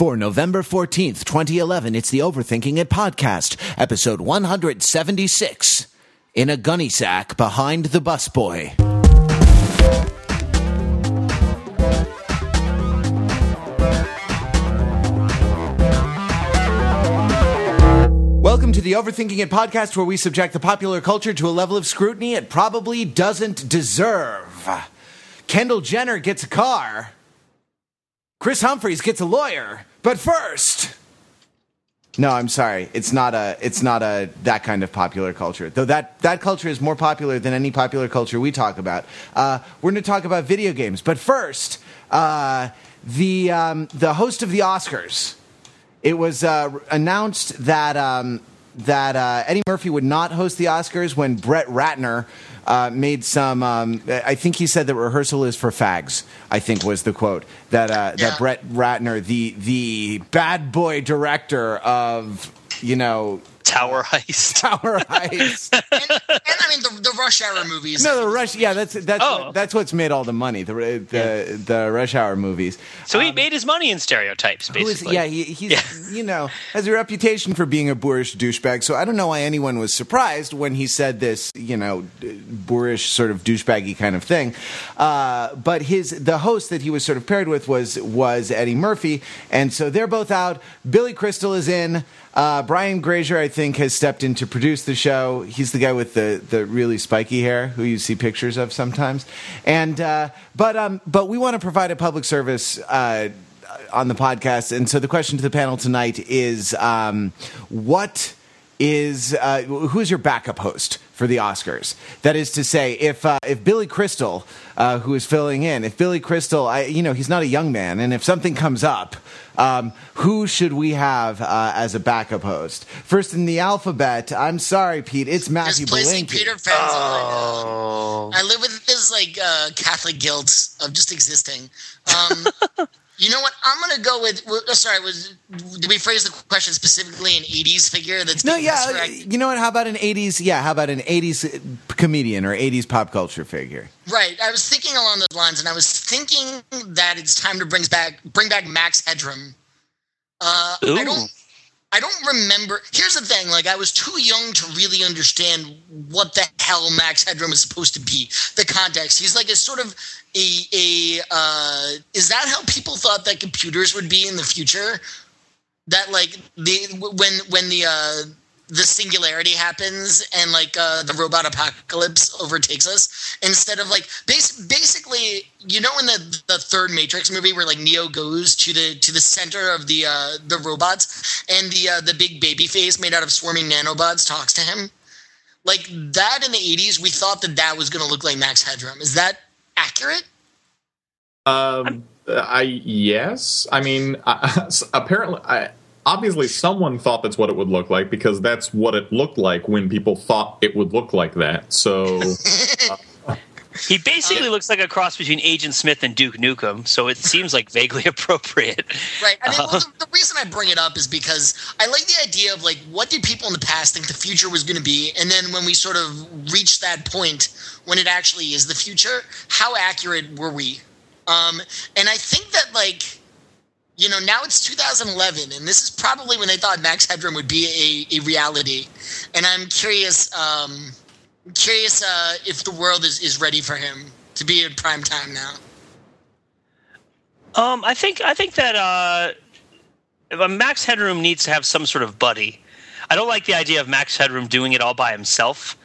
For November 14th, 2011, it's the Overthinking It podcast, episode 176 In a Gunny Sack Behind the Busboy. Welcome to the Overthinking It podcast, where we subject the popular culture to a level of scrutiny it probably doesn't deserve. Kendall Jenner gets a car. Kris Humphries gets a lawyer. But first. No, I'm sorry. It's not a. It's not a that kind of popular culture. Though that that culture is more popular than any popular culture we talk about. Uh, we're going to talk about video games. But first, uh, the um, the host of the Oscars. It was uh, announced that um, that uh, Eddie Murphy would not host the Oscars when Brett Ratner uh, made some. Um, I think he said that rehearsal is for fags. I think was the quote that uh, Yeah. that Brett Ratner, the the bad boy director of you know Tower Heist. Tower Heist. and, and I mean the, the Rush Hour movies. no, the Rush. Yeah, that's that's Oh. what, that's what's made all the money. The the, the Rush Hour movies. So he made his money in stereotypes, Who is, basically. yeah, he, he's you know has a reputation for being a boorish douchebag. So I don't know why anyone was surprised when he said this, you know, boorish sort of douchebaggy kind of thing. Uh, but his the host that he was sort of paired with was was Eddie Murphy, and so they're both out. Billy Crystal is in. Uh, Brian Grazer, I think, has stepped in to produce the show. He's the guy with the, the really spiky hair who you see pictures of sometimes. And uh, but um, but we want to provide a public service uh, on the podcast. And so the question to the panel tonight is um, what is uh, who's your backup host for the Oscars? That is to say, if uh, if Billy Crystal, uh, who is filling in, if Billy Crystal, I, you know, he's not a young man, and if something comes up, um, who should we have uh, as a backup host? First in the alphabet, I'm sorry, Pete, it's Matthew Displacing Belinkie. Peter Fenton. Oh. I live with this like uh, Catholic guilt of just existing. Um, you know what? I'm gonna go with. well, oh, sorry, was did we phrase the question specifically an '80s figure? That's No, yeah, resurrected? you know what? How about an '80s? Yeah, how about an '80s comedian or '80s pop culture figure? Right. I was thinking along those lines, and I was thinking that it's time to bring back bring back Max Headroom. Uh, I don't. I don't remember. Here's the thing: like, I was too young to really understand what the hell Max Headroom is supposed to be. The context. He's like a sort of a a. Uh, is that how people thought that computers would be in the future? That like the when when the uh, the singularity happens and like uh, the robot apocalypse overtakes us instead of like bas- basically you know in the the third matrix movie where like neo goes to the to the center of the uh the robots and the uh the big baby face made out of swarming nanobots talks to him? Like that in the 80s we thought that that was going to look like max headroom. Is that accurate? Um, I yes. I mean, I, apparently, I, obviously, someone thought that's what it would look like because that's what it looked like when people thought it would look like that. So, He basically looks like a cross between Agent Smith and Duke Nukem, so it seems like vaguely appropriate. Right. I mean, well, Uh, the, the reason I bring it up is because I like the idea of like, what did people in the past think the future was going to be, and then when we sort of reach that point when it actually is the future, how accurate were we? Um, and I think that like, you know, now it's 2011, and this is probably when they thought Max Headroom would be a, a reality. And I'm curious, um, curious uh, if the world is, is ready for him to be in prime time now. Um, I think I think that uh, uh, Max Headroom needs to have some sort of buddy. I don't like the idea of Max Headroom doing it all by himself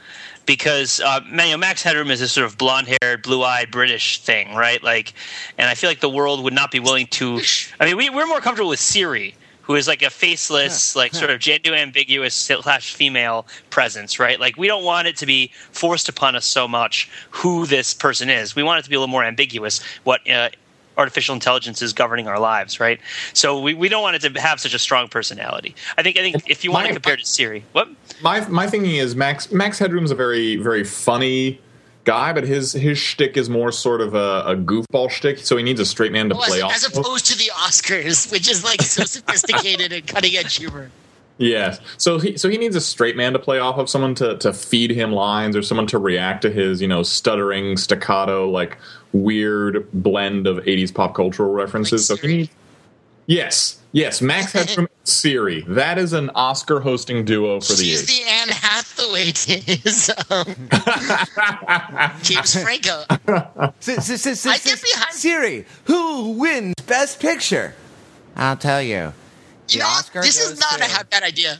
because uh, man, you know, Max Headroom is this sort of blonde-haired, blue-eyed British thing, right? Like, and I feel like the world would not be willing to. I mean, we, we're more comfortable with Siri, who is like a faceless, like sort of gender ambiguous slash female presence, right? Like, we don't want it to be forced upon us so much who this person is. We want it to be a little more ambiguous. What uh, artificial intelligence is governing our lives, right? So we, we don't want it to have such a strong personality. I think I think if you want to compare to Siri, what? my my thinking is Max Max Headroom's a very very funny guy, but his his shtick is more sort of a, a goofball shtick. So he needs a straight man to Well, as, play off. as opposed to the Oscars, which is like so sophisticated and cutting edge humor. Yes. So he so he needs a straight man to play off of, someone to to feed him lines, or someone to react to his you know stuttering staccato like weird blend of '80s pop cultural references. Like so he. Yes. Yes, Max Headroom Siri. That is an Oscar hosting duo for the She's age. the Anne Hathaway to his um, James Franco. S- s- s- I s- get behind- Siri, who wins Best Picture? I'll tell you. You know, Oscar this is not to- a bad idea.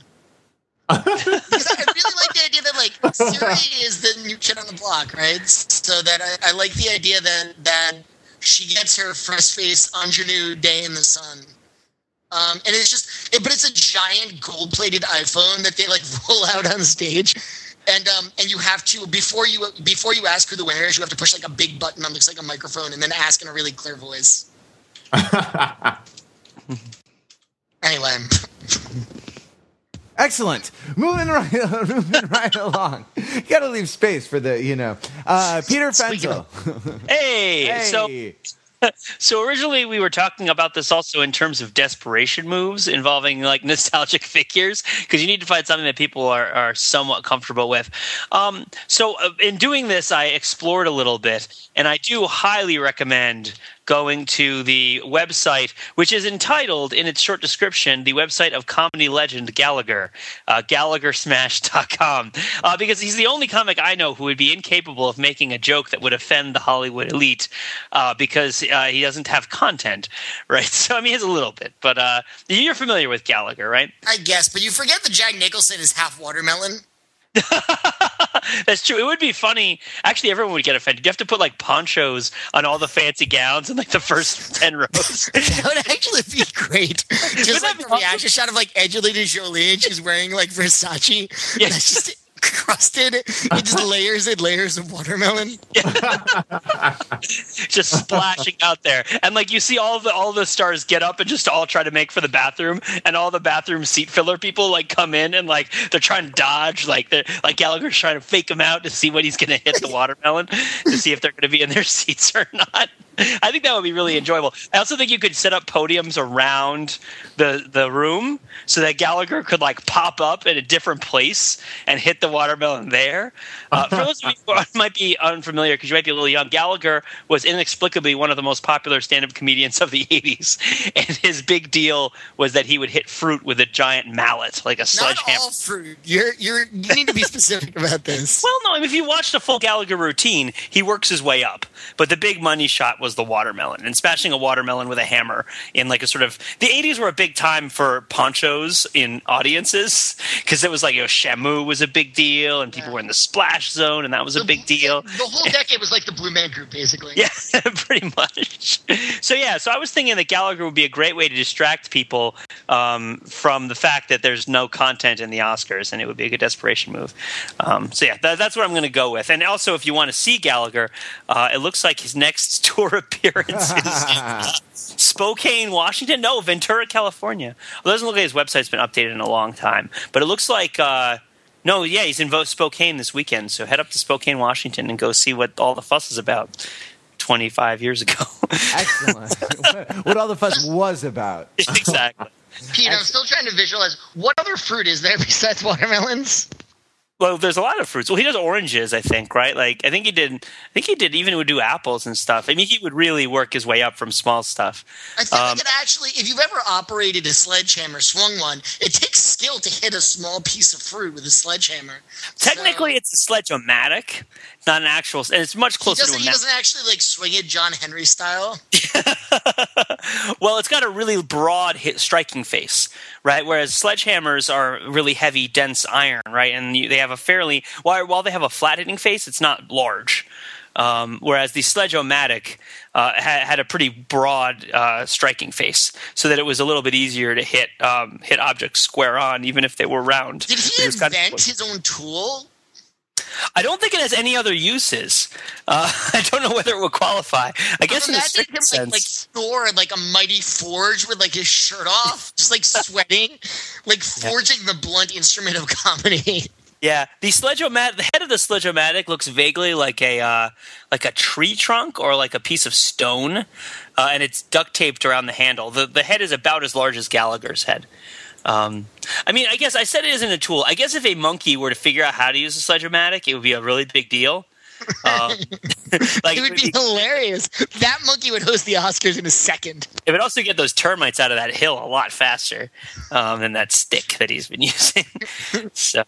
because I really like the idea that like Siri is the new kid on the block, right? So that I, I like the idea that that she gets her fresh face ingenue day in the sun. Um, and it's just, it, but it's a giant gold-plated iPhone that they like roll out on stage, and um, and you have to before you before you ask who the winner is, you have to push like a big button that looks like a microphone, and then ask in a really clear voice. Anyway, Excellent. Moving right, moving right along. You got to leave space for the, you know, uh, Peter Speaking Fenzel. Hey, Hey. so so originally we were talking about this also in terms of desperation moves involving like nostalgic figures because you need to find something that people are, are somewhat comfortable with. Um, so uh, in doing this, I explored a little bit, and I do highly recommend going to the website, which is entitled in its short description, the website of comedy legend Gallagher, uh, GallagherSmash.com, uh, because he's the only comic I know who would be incapable of making a joke that would offend the Hollywood elite uh, because uh, he doesn't have content, right? So, I mean, he has a little bit, but uh, you're familiar with Gallagher, right? I guess, but you forget that Jack Nicholson is half watermelon. That's true. It would be funny. Actually, everyone would get offended. You have to put like ponchos on all the fancy gowns in like the first 10 rows. That would actually be great. Just Wouldn't like the be awesome? reaction shot of like Angelina Jolie and she's wearing like Versace. Yeah. That's just crusted. It just layers and layers of watermelon. just splashing out there and like you see all the all the stars get up and just all try to make for the bathroom and all the bathroom seat filler people like come in and like they're trying to dodge like they're like gallagher's trying to fake him out to see when he's going to hit the watermelon to see if they're going to be in their seats or not i think that would be really enjoyable i also think you could set up podiums around the the room so that gallagher could like pop up in a different place and hit the watermelon there uh, for those of you who might be unfamiliar because you might be a little young gallagher was inexplicably one of the most popular stand-up comedians of the 80s and his big deal was that he would hit fruit with a giant mallet like a Not sledgehammer all fruit. You're you're you need to be specific about this. well, no. I mean, if you watched a full Gallagher routine, he works his way up. But the big money shot was the watermelon and smashing a watermelon with a hammer in like a sort of. The '80s were a big time for ponchos in audiences because it was like you know Shamu was a big deal and people Yeah. were in the splash zone and that was a big deal. The whole decade was like the Blue Man Group, basically. Yeah, pretty much. So yeah, so I was thinking that Gallagher would be a great way to distract people um, from the fact that there's no content in the Oscars, and it would be a good desperation move. Um, so yeah, that, that's what I'm going to go with. And also, if you want to see Gallagher, uh, it looks like his next tour appearance is Spokane, Washington. No, Ventura, California. Well, it doesn't look like his website's been updated in a long time, but it looks like. Uh, no, yeah, he's in Spokane this weekend. So head up to Spokane, Washington, and go see what all the fuss is about. 25 years ago. Excellent. what, what all the fuss was about. exactly. Pete, I'm still trying to visualize what other fruit is there besides watermelons? Well, there's a lot of fruits. Well, he does oranges, I think, right? Like, I think he did. I think he did even would do apples and stuff. I mean, he would really work his way up from small stuff. I feel Um, like it actually, if you've ever operated a sledgehammer, swung one, it takes skill to hit a small piece of fruit with a sledgehammer. Technically, So- it's a sledge-o-matic, not an actual, and it's much he closer to doesn't, a he doesn't actually like swing it John Henry style. well, it's got a really broad hit, striking face, right? Whereas sledgehammers are really heavy, dense iron, right? And you, they have a fairly while while they have a flat hitting face, it's not large. Um, whereas the sledge-o-matic uh, had, had a pretty broad uh, striking face, so that it was a little bit easier to hit um, hit objects square on, even if they were round. Did he which was kind of- invent his own tool? I don't think it has any other uses. Uh, I don't know whether it would qualify. I guess in a Imagine him certain like, like. Thor like a mighty forge with like his shirt off, just like sweating, like forging the blunt instrument of comedy. Yeah, the sledge-o-matic, the head of the sledge-o-matic looks vaguely like a uh, like a tree trunk or like a piece of stone, uh, and it's duct taped around the handle. the The head is about as large as Gallagher's head. Um, I mean, I guess I said it isn't a tool. I guess if a monkey were to figure out how to use a sledge-o-matic, it would be a really big deal. Um, like it would be hilarious. That monkey would host the Oscars in a second. it would also get those termites out of that hill a lot faster um, than that stick that he's been using. so,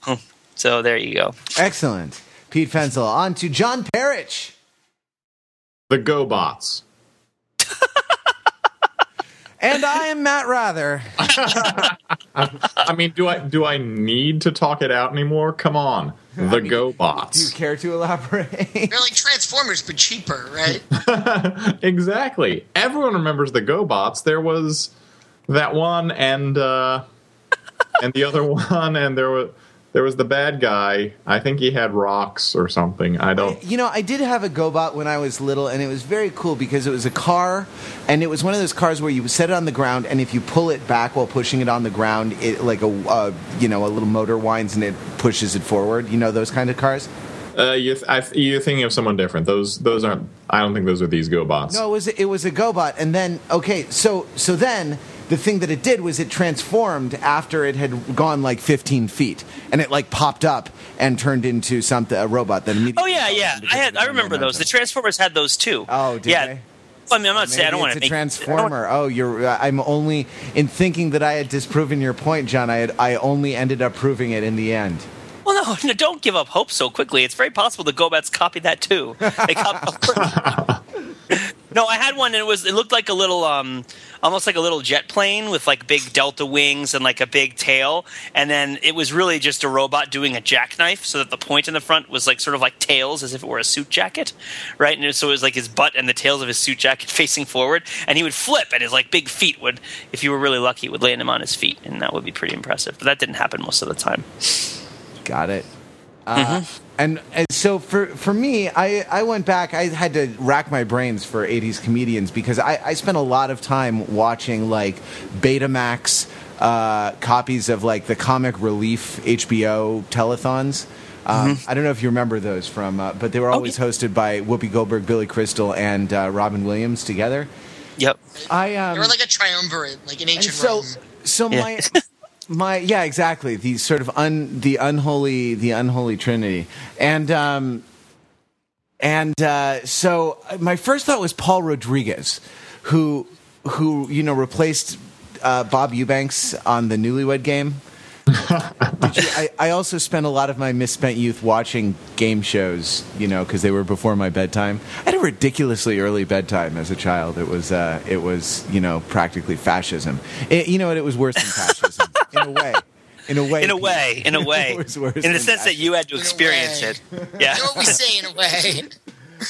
so there you go. Excellent. Pete Fenzel. On to John Perich. The GoBots. And I am Matt Rather. I mean, do I do I need to talk it out anymore? Come on, the Do you GoBots. care to elaborate? They're like Transformers, but cheaper, right? exactly. Everyone remembers the GoBots. There was that one and uh, and the other one, and there was there was the bad guy. I think he had rocks or something. I don't. You know, I did have a GoBot when I was little, and it was very cool because it was a car, and it was one of those cars where you set it on the ground, and if you pull it back while pushing it on the ground, it like a uh, you know a little motor winds and it pushes it forward. You know those kind of cars. Uh, you th- I, you're thinking of someone different. Those those aren't. I don't think those are these GoBots. No, it was it was a GoBot, and then okay, so so then the thing that it did was it transformed after it had gone like 15 feet, and it like popped up and turned into something a robot that immediately. Oh yeah, yeah. I had I remember those. The Transformers had those too. Oh, did yeah. they? I mean, I'm not saying I don't want to. it's a transformer. Oh, you're. Uh, I'm only in thinking that I had disproven your point, John. I had. I only ended up proving it in the end. Well, no, no, don't give up hope so quickly. It's very possible the GoBots copied that too. They copied. no, I had one, and it was it looked like a little, um, almost like a little jet plane with like big delta wings and like a big tail, and then it was really just a robot doing a jackknife, so that the point in the front was like sort of like tails, as if it were a suit jacket, right? And so it was like his butt and the tails of his suit jacket facing forward, and he would flip, and his like big feet would, if you were really lucky, would land him on his feet, and that would be pretty impressive. But that didn't happen most of the time. Got it. Uh, and, and so for for me, I, I went back. I had to rack my brains for '80s comedians because I, I spent a lot of time watching like Betamax uh, copies of like the Comic Relief HBO telethons. Um, I don't know if you remember those from, uh, but they were always hosted by Whoopi Goldberg, Billy Crystal, and uh, Robin Williams together. Yep. I um, They were like a triumvirate, like an ancient so Rome. so Yeah. my my yeah exactly the sort of un the unholy the unholy trinity and um and uh so my first thought was paul rodriguez who who you know replaced uh, bob eubanks on the newlywed game you, I, I also spent a lot of my misspent youth watching game shows, you know, because they were before my bedtime. I had a ridiculously early bedtime as a child. It was, uh, it was, you know, practically fascism. It, you know what? It was worse than fascism in a way. In a way. in a way, in a way, It was worse in the sense that you had to experience it. Yeah. You know what we say in a way.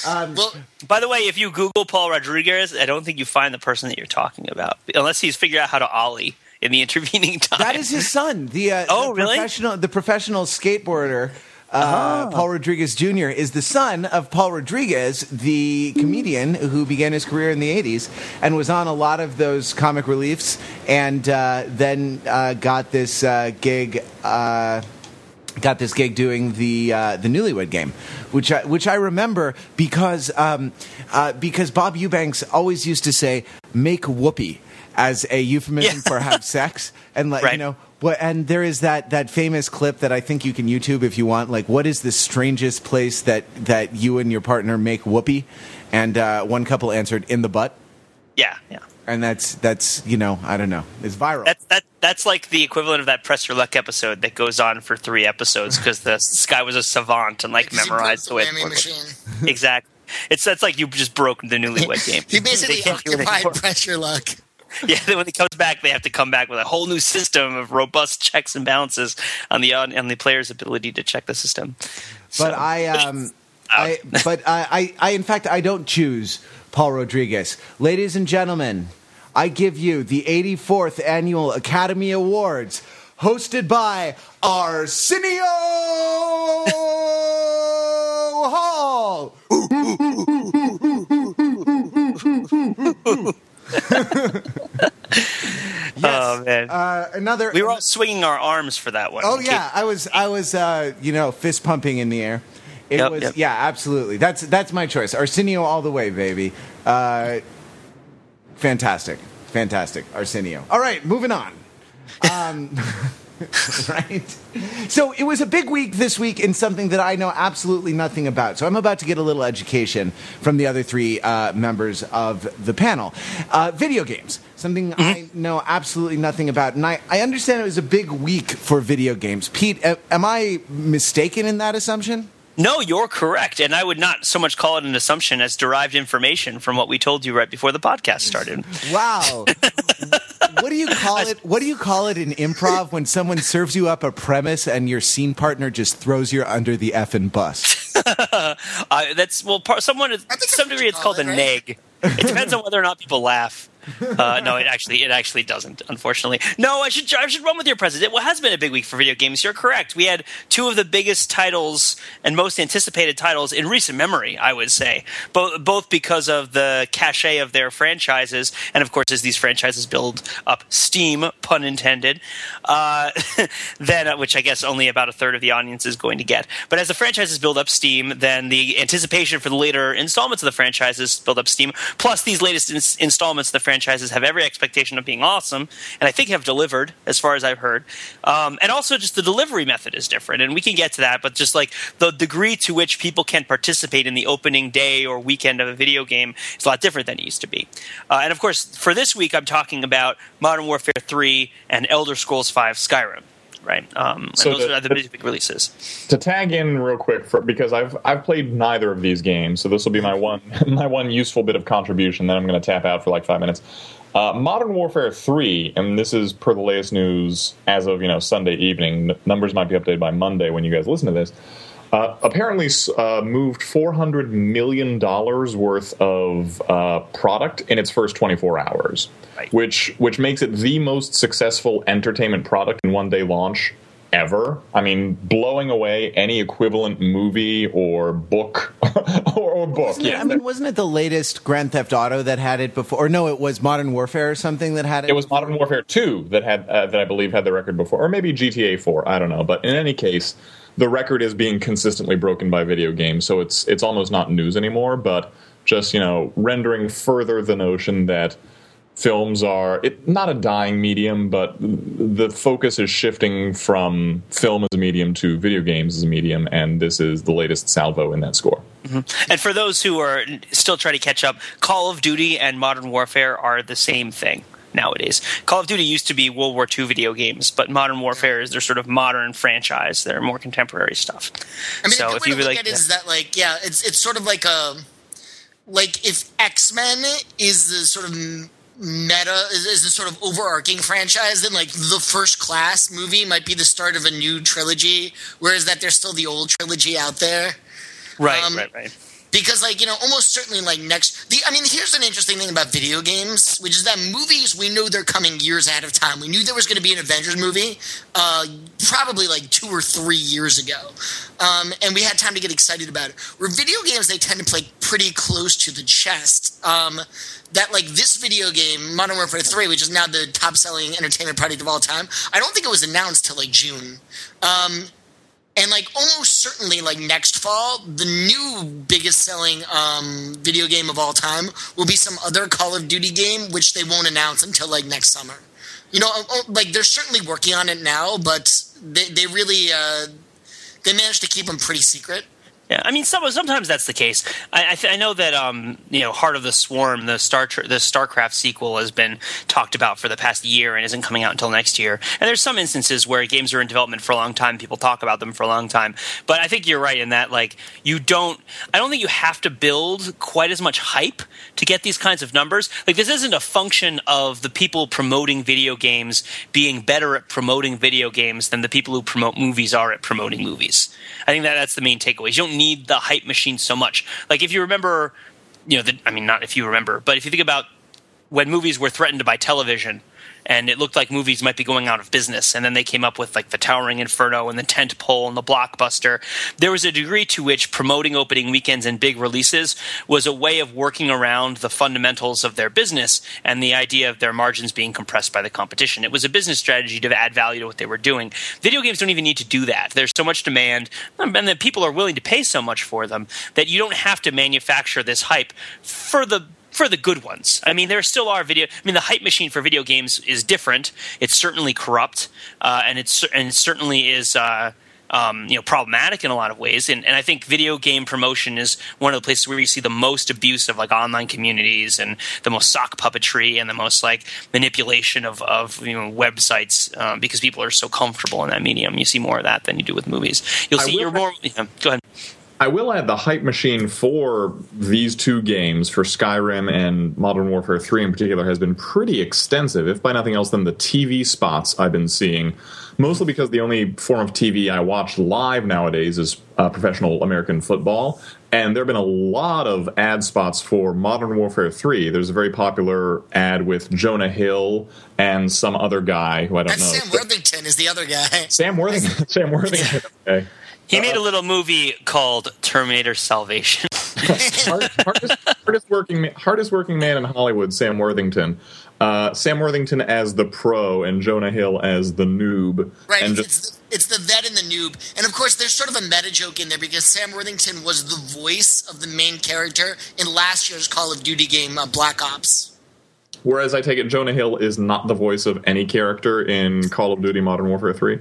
Um, well, By the way, if you Google Paul Rodriguez, I don't think you find the person that you're talking about, unless he's figured out how to ollie in the intervening time. That is his son. The uh, Oh, the really? Professional, the professional skateboarder. Uh, Paul Rodriguez Jr. is the son of Paul Rodriguez, the comedian who began his career in the 80s and was on a lot of those comic reliefs and uh, then uh, got this uh, gig. Uh, got this gig doing the uh, the Newlywed Game, which I, which I remember because um, uh, because Bob Eubanks always used to say "make whoopee" as a euphemism Yeah. for have sex, and like you know. What, and there is that, that famous clip that I think you can YouTube if you want. Like, what is the strangest place that, that you and your partner make whoopee? And uh, one couple answered in the butt, yeah, yeah. and that's that's you know I don't know, it's viral. That's that. That's like the equivalent of that Press Your Luck episode that goes on for three episodes because the this guy was a savant and like because memorized the way. it worked. machine. Exactly. It's that's like you just broke the Newlywed Game. He basically can't do it occupied anymore. pressure luck. Yeah, then when he comes back, they have to come back with a whole new system of robust checks and balances on the on, on the player's ability to check the system. But So- I, um, I, but I, I, I, in fact, I don't choose Paul Rodriguez. Ladies and gentlemen, I give you the 84th Annual Academy Awards, hosted by Arsenio Hall. yes. Oh, man. Uh, another. we were all swinging our arms for that one. Oh yeah, I was I was uh, you know fist pumping in the air. It Yep, was yep. yeah, absolutely. That's that's my choice. Arsenio all the way, baby. Uh, fantastic, fantastic. Arsenio. All right, moving on. Um, right? So it was a big week this week in something that I know absolutely nothing about. So I'm about to get a little education from the other three uh, members of the panel. Uh, video games, something mm-hmm. I know absolutely nothing about. And I, I understand it was a big week for video games. Pete, am I mistaken in that assumption? No, you're correct. And I would not so much call it an assumption as derived information from what we told you right before the podcast started. Wow. what do you call it? What do you call it in improv when someone serves you up a premise and your scene partner just throws you under the effing bus? uh, that's well, someone to some degree it's called it, a right? neg. It depends on whether or not people laugh. Uh, no, it actually it actually doesn't. Unfortunately, no. I should I should run with your president. Well, has been a big week for video games. You're correct. We had two of the biggest titles and most anticipated titles in recent memory. I would say both both because of the cachet of their franchises, and of course, as these franchises build up steam, pun intended, uh, then uh, which I guess only about a third of the audience is going to get. But as the franchises build up steam, then the anticipation for the later installments of the franchises build up steam. Plus, these latest in- installments of the franchise franchises have every expectation of being awesome, and I think have delivered as far as I've heard. Um, and also, just the delivery method is different, and we can get to that. But just like the degree to which people can participate in the opening day or weekend of a video game is a lot different than it used to be. Uh, and of course, for this week, I'm talking about Modern Warfare 3 and Elder Scrolls 5 Skyrim right? Um, so those to, are the big releases. To tag in real quick, for, because I've I've played neither of these games, so this will be my one my one useful bit of contribution. Then I'm going to tap out for like five minutes. Uh, Modern Warfare 3, and this is per the latest news as of you know Sunday evening. Numbers might be updated by Monday when you guys listen to this. Uh, apparently, uh, moved four hundred million dollars worth of uh, product in its first twenty four hours, right. which which makes it the most successful entertainment product in one day launch ever. I mean, blowing away any equivalent movie or book or, or, book. Wasn't yeah. It, I mean, wasn't it the latest Grand Theft Auto that had it before? Or no, it was Modern Warfare or something that had it. It was Modern Warfare Two that had uh, that I believe had the record before, or maybe GTA Four. I don't know, but in any case the record is being consistently broken by video games, so it's it's almost not news anymore. But just you know, rendering further the notion that films are it, not a dying medium, but the focus is shifting from film as a medium to video games as a medium, and this is the latest salvo in that score. Mm-hmm. And for those who are still trying to catch up, Call of Duty and Modern Warfare are the same thing nowadays. Call of Duty used to be World War II video games, but Modern Warfare is their sort of modern franchise. They're more contemporary stuff. I mean, so if you look at it is that like yeah, it's it's sort of like a like if X Men is the sort of meta is, is the sort of overarching franchise then like the first class movie might be the start of a new trilogy whereas that there's still the old trilogy out there right um, right right because like you know almost certainly like next the i mean here's an interesting thing about video games which is that movies we know they're coming years ahead of time. We knew there was going to be an avengers movie uh, probably like two or three years ago. Um, and we had time to get excited about it. Where video games they tend to play pretty close to the chest um, that like this video game modern warfare 3 which is now the top selling entertainment product of all time i don't think it was announced till like june. Um, and like almost certainly like next fall the new biggest selling um, video game of all time will be some other call of duty game which they won't announce until like next summer. You know oh, like they're certainly working on it now but they, they really uh, they managed to keep them pretty secret yeah, I mean, some, sometimes that's the case. I, I, th- I know that um, you know, Heart of the Swarm, the Star the StarCraft sequel, has been talked about for the past year and isn't coming out until next year. And there's some instances where games are in development for a long time, people talk about them for a long time. But I think you're right in that, like, you don't. I don't think you have to build quite as much hype to get these kinds of numbers. Like, this isn't a function of the people promoting video games being better at promoting video games than the people who promote movies are at promoting movies. I think that that's the main takeaway. You don't need the hype machine so much. Like if you remember, you know, the, I mean, not if you remember, but if you think about when movies were threatened by television and it looked like movies might be going out of business. And then they came up with like the Towering Inferno and the Tent Pole and the Blockbuster. There was a degree to which promoting opening weekends and big releases was a way of working around the fundamentals of their business and the idea of their margins being compressed by the competition. It was a business strategy to add value to what they were doing. Video games don't even need to do that. There's so much demand, and that people are willing to pay so much for them that you don't have to manufacture this hype for the for the good ones. I mean, there still are video. I mean, the hype machine for video games is different. It's certainly corrupt, uh, and it's and it certainly is. Uh, um, you know problematic in a lot of ways. And, and I think video game promotion is one of the places where you see the most abuse of like online communities and the most sock puppetry and the most like manipulation of, of you know websites um, because people are so comfortable in that medium. You see more of that than you do with movies. You'll see you're more. Yeah, go ahead. I will add the hype machine for these two games, for Skyrim and Modern Warfare 3 in particular, has been pretty extensive, if by nothing else than the TV spots I've been seeing mostly because the only form of TV I watch live nowadays is uh, professional American football. And there have been a lot of ad spots for Modern Warfare 3. There's a very popular ad with Jonah Hill and some other guy who I don't That's know. Sam Worthington is the other guy. Sam Worthington. Sam Worthington. Okay. He made a little movie called Terminator Salvation. Hard, hardest, hardest, working, hardest working man in Hollywood, Sam Worthington. Uh, Sam Worthington as the pro and Jonah Hill as the noob. Right. And it's, the, it's the vet and the noob. And of course, there's sort of a meta joke in there because Sam Worthington was the voice of the main character in last year's Call of Duty game, uh, Black Ops. Whereas I take it Jonah Hill is not the voice of any character in Call of Duty Modern Warfare 3.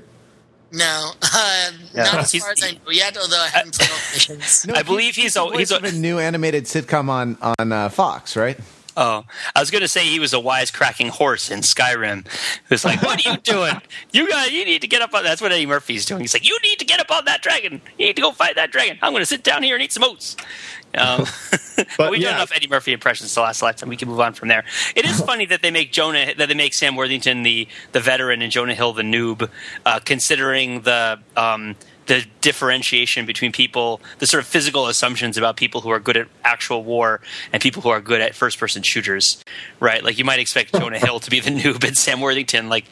No, uh, yeah. not as far as I know yet. Although I haven't played all missions. No, I believe he's, he's, a, he's a, a, new animated sitcom on on uh, Fox, right? Oh, I was going to say he was a wisecracking horse in Skyrim. Who's like, "What are you doing? You got, you need to get up on." That's what Eddie Murphy's doing. He's like, "You need to get up on that dragon. You need to go fight that dragon. I'm going to sit down here and eat some oats." Um, but, but we've yeah. done enough Eddie Murphy impressions the last lifetime. We can move on from there. It is funny that they make Jonah that they make Sam Worthington the the veteran and Jonah Hill the noob, uh, considering the. Um, the differentiation between people, the sort of physical assumptions about people who are good at actual war and people who are good at first person shooters, right? Like you might expect Jonah Hill to be the noob and Sam Worthington, like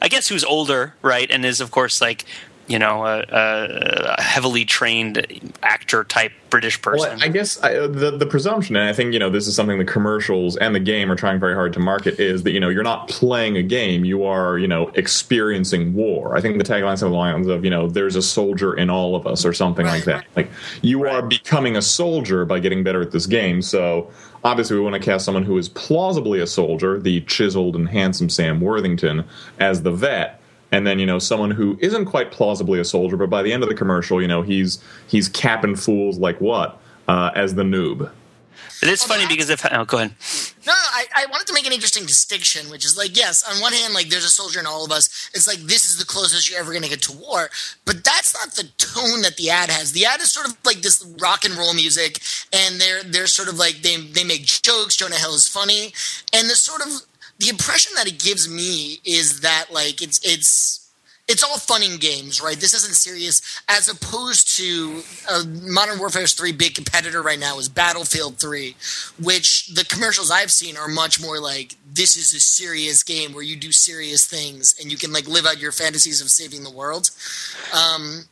I guess who's older, right? And is of course like you know, a, a, heavily trained actor type British person. Well, I guess I, the the presumption, and I think you know this is something the commercials and the game are trying very hard to market, is that you know you're not playing a game, you are you know experiencing war. I think the tagline is the lines of you know there's a soldier in all of us or something like that. Like you right. are becoming a soldier by getting better at this game. So obviously we want to cast someone who is plausibly a soldier, the chiseled and handsome Sam Worthington, as the vet and then you know someone who isn't quite plausibly a soldier, but by the end of the commercial, you know he's he's capping fools like what uh, as the noob. It is funny because if oh, go ahead. No, no, I, I wanted to make an interesting distinction, which is like, yes, on one hand, like there's a soldier in all of us. It's like this is the closest you're ever going to get to war, but that's not the tone that the ad has. The ad is sort of like this rock and roll music, and they're they're sort of like they they make jokes. Jonah Hill is funny, and the sort of the impression that it gives me is that like it's it's it's all fun and games, right? This isn't serious, as opposed to uh, Modern Warfare's three big competitor right now is Battlefield 3, which the commercials I've seen are much more like this is a serious game where you do serious things and you can like live out your fantasies of saving the world. Um,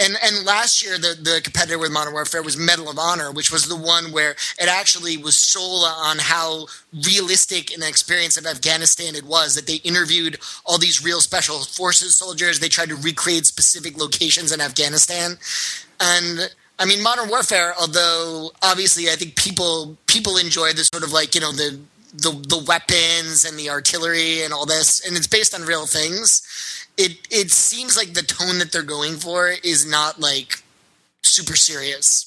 and and last year the the competitor with Modern Warfare was Medal of Honor, which was the one where it actually was sold on how realistic an experience of Afghanistan it was. That they interviewed all these real special forces soldiers. They tried to recreate specific locations in Afghanistan, and I mean, Modern Warfare, although obviously I think people people enjoy the sort of like you know the the the weapons and the artillery and all this, and it's based on real things. It it seems like the tone that they're going for is not like super serious.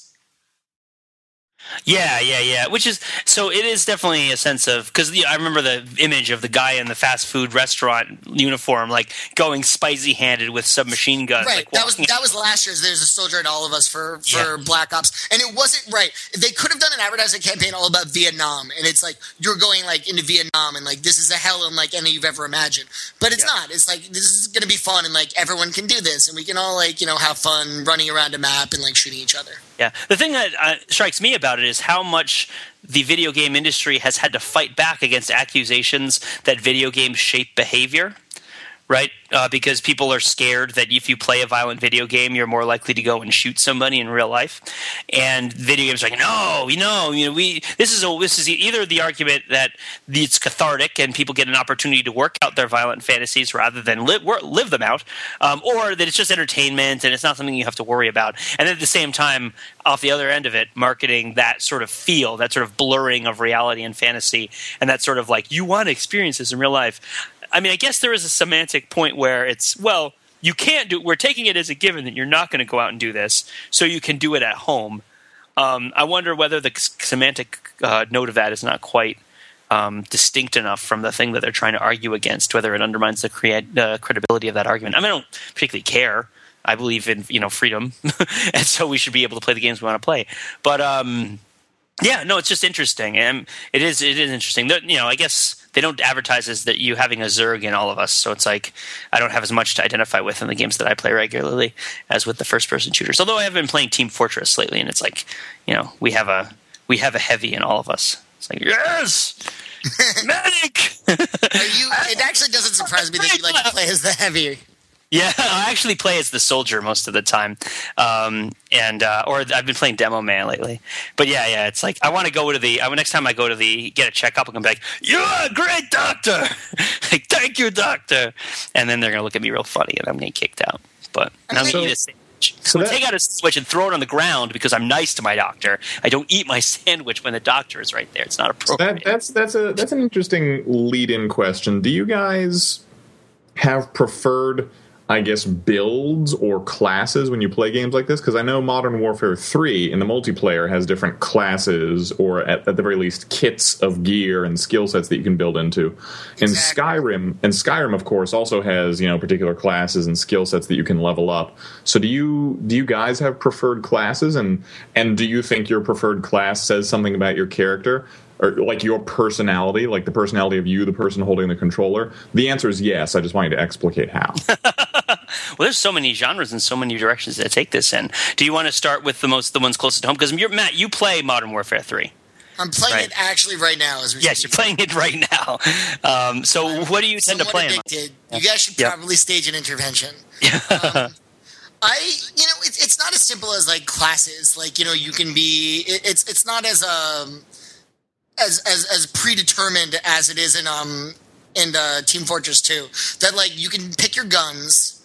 Yeah, yeah, yeah. Which is so it is definitely a sense of because I remember the image of the guy in the fast food restaurant uniform, like going spicy handed with submachine guns. Right. Like that was that was last year's. There's a soldier in all of us for for yeah. Black Ops, and it wasn't right. They could have done an advertising campaign all about Vietnam, and it's like you're going like into Vietnam, and like this is a hell unlike any you've ever imagined. But it's yeah. not. It's like this is going to be fun, and like everyone can do this, and we can all like you know have fun running around a map and like shooting each other. Yeah. The thing that uh, strikes me about it is how much the video game industry has had to fight back against accusations that video games shape behavior right? Uh, because people are scared that if you play a violent video game, you're more likely to go and shoot somebody in real life. And video games are like, no, you know, you know, we this is a this is either the argument that it's cathartic and people get an opportunity to work out their violent fantasies rather than live live them out, um, or that it's just entertainment and it's not something you have to worry about. And at the same time, off the other end of it, marketing that sort of feel, that sort of blurring of reality and fantasy, and that sort of like you want to experience this in real life I mean, I guess there is a semantic point where it's well, you can't do. We're taking it as a given that you're not going to go out and do this, so you can do it at home. Um, I wonder whether the semantic uh, note of that is not quite um, distinct enough from the thing that they're trying to argue against, whether it undermines the uh, credibility of that argument. I mean, I don't particularly care. I believe in you know freedom, and so we should be able to play the games we want to play. But um, yeah, no, it's just interesting, and it is it is interesting. You know, I guess they don't advertise as that you having a Zerg in all of us. So it's like I don't have as much to identify with in the games that I play regularly as with the first person shooters. Although I have been playing Team Fortress lately, and it's like you know we have a we have a heavy in all of us. It's like yes. Medic. you, it actually doesn't surprise me that you like to play as the heavy. Yeah, I actually play as the soldier most of the time, um, and uh, or I've been playing Demo Man lately. But yeah, yeah, it's like I want to go to the. I, next time I go to the get a checkup, I'm gonna be like, "You're a great doctor, like thank you, doctor," and then they're gonna look at me real funny, and I'm gonna get kicked out. But I'm gonna eat a sandwich. So that, take out a sandwich and throw it on the ground because I'm nice to my doctor. I don't eat my sandwich when the doctor is right there. It's not appropriate. That, that's that's a that's an interesting lead-in question. Do you guys have preferred? I guess, builds or classes when you play games like this? Because I know Modern Warfare 3 in the multiplayer has different classes or, at, at the very least, kits of gear and skill sets that you can build into. Exactly. And Skyrim, and Skyrim, of course, also has you know particular classes and skill sets that you can level up. So do you do you guys have preferred classes, and and do you think your preferred class says something about your character? Or like your personality, like the personality of you, the person holding the controller? The answer is yes. I just want you to explicate how. well, there's so many genres and so many directions to take this in. Do you want to start with the most the ones closest to home? Because Matt, you play Modern Warfare three. I'm playing right? it actually right now as we Yes, speak. you're playing it right now. Um, so, I'm what do you tend to play? Addicted. You guys should probably stage an intervention. um, I, you know, it's it's not as simple as like classes. Like, you know, you can be. It, it's it's not as um as as as predetermined as it is in um in uh, Team Fortress 2. That like you can pick your guns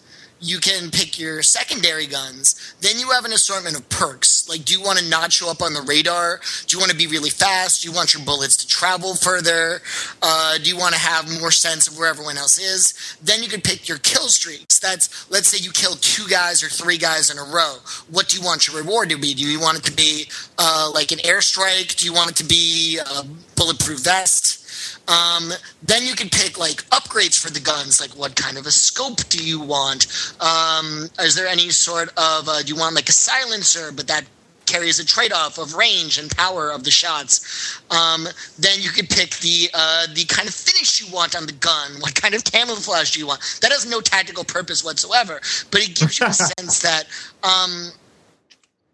you can pick your secondary guns. Then you have an assortment of perks. Like, do you want to not show up on the radar? Do you want to be really fast? Do you want your bullets to travel further? Uh, do you want to have more sense of where everyone else is? Then you can pick your kill streaks. That's, let's say you kill two guys or three guys in a row. What do you want your reward to be? Do you want it to be uh, like an airstrike? Do you want it to be a bulletproof vest? Um, then you can pick like upgrades for the guns, like what kind of a scope do you want? Um, is there any sort of uh, do you want like a silencer, but that carries a trade-off of range and power of the shots. Um, then you could pick the uh, the kind of finish you want on the gun. What kind of camouflage do you want? That has no tactical purpose whatsoever, but it gives you a sense that um,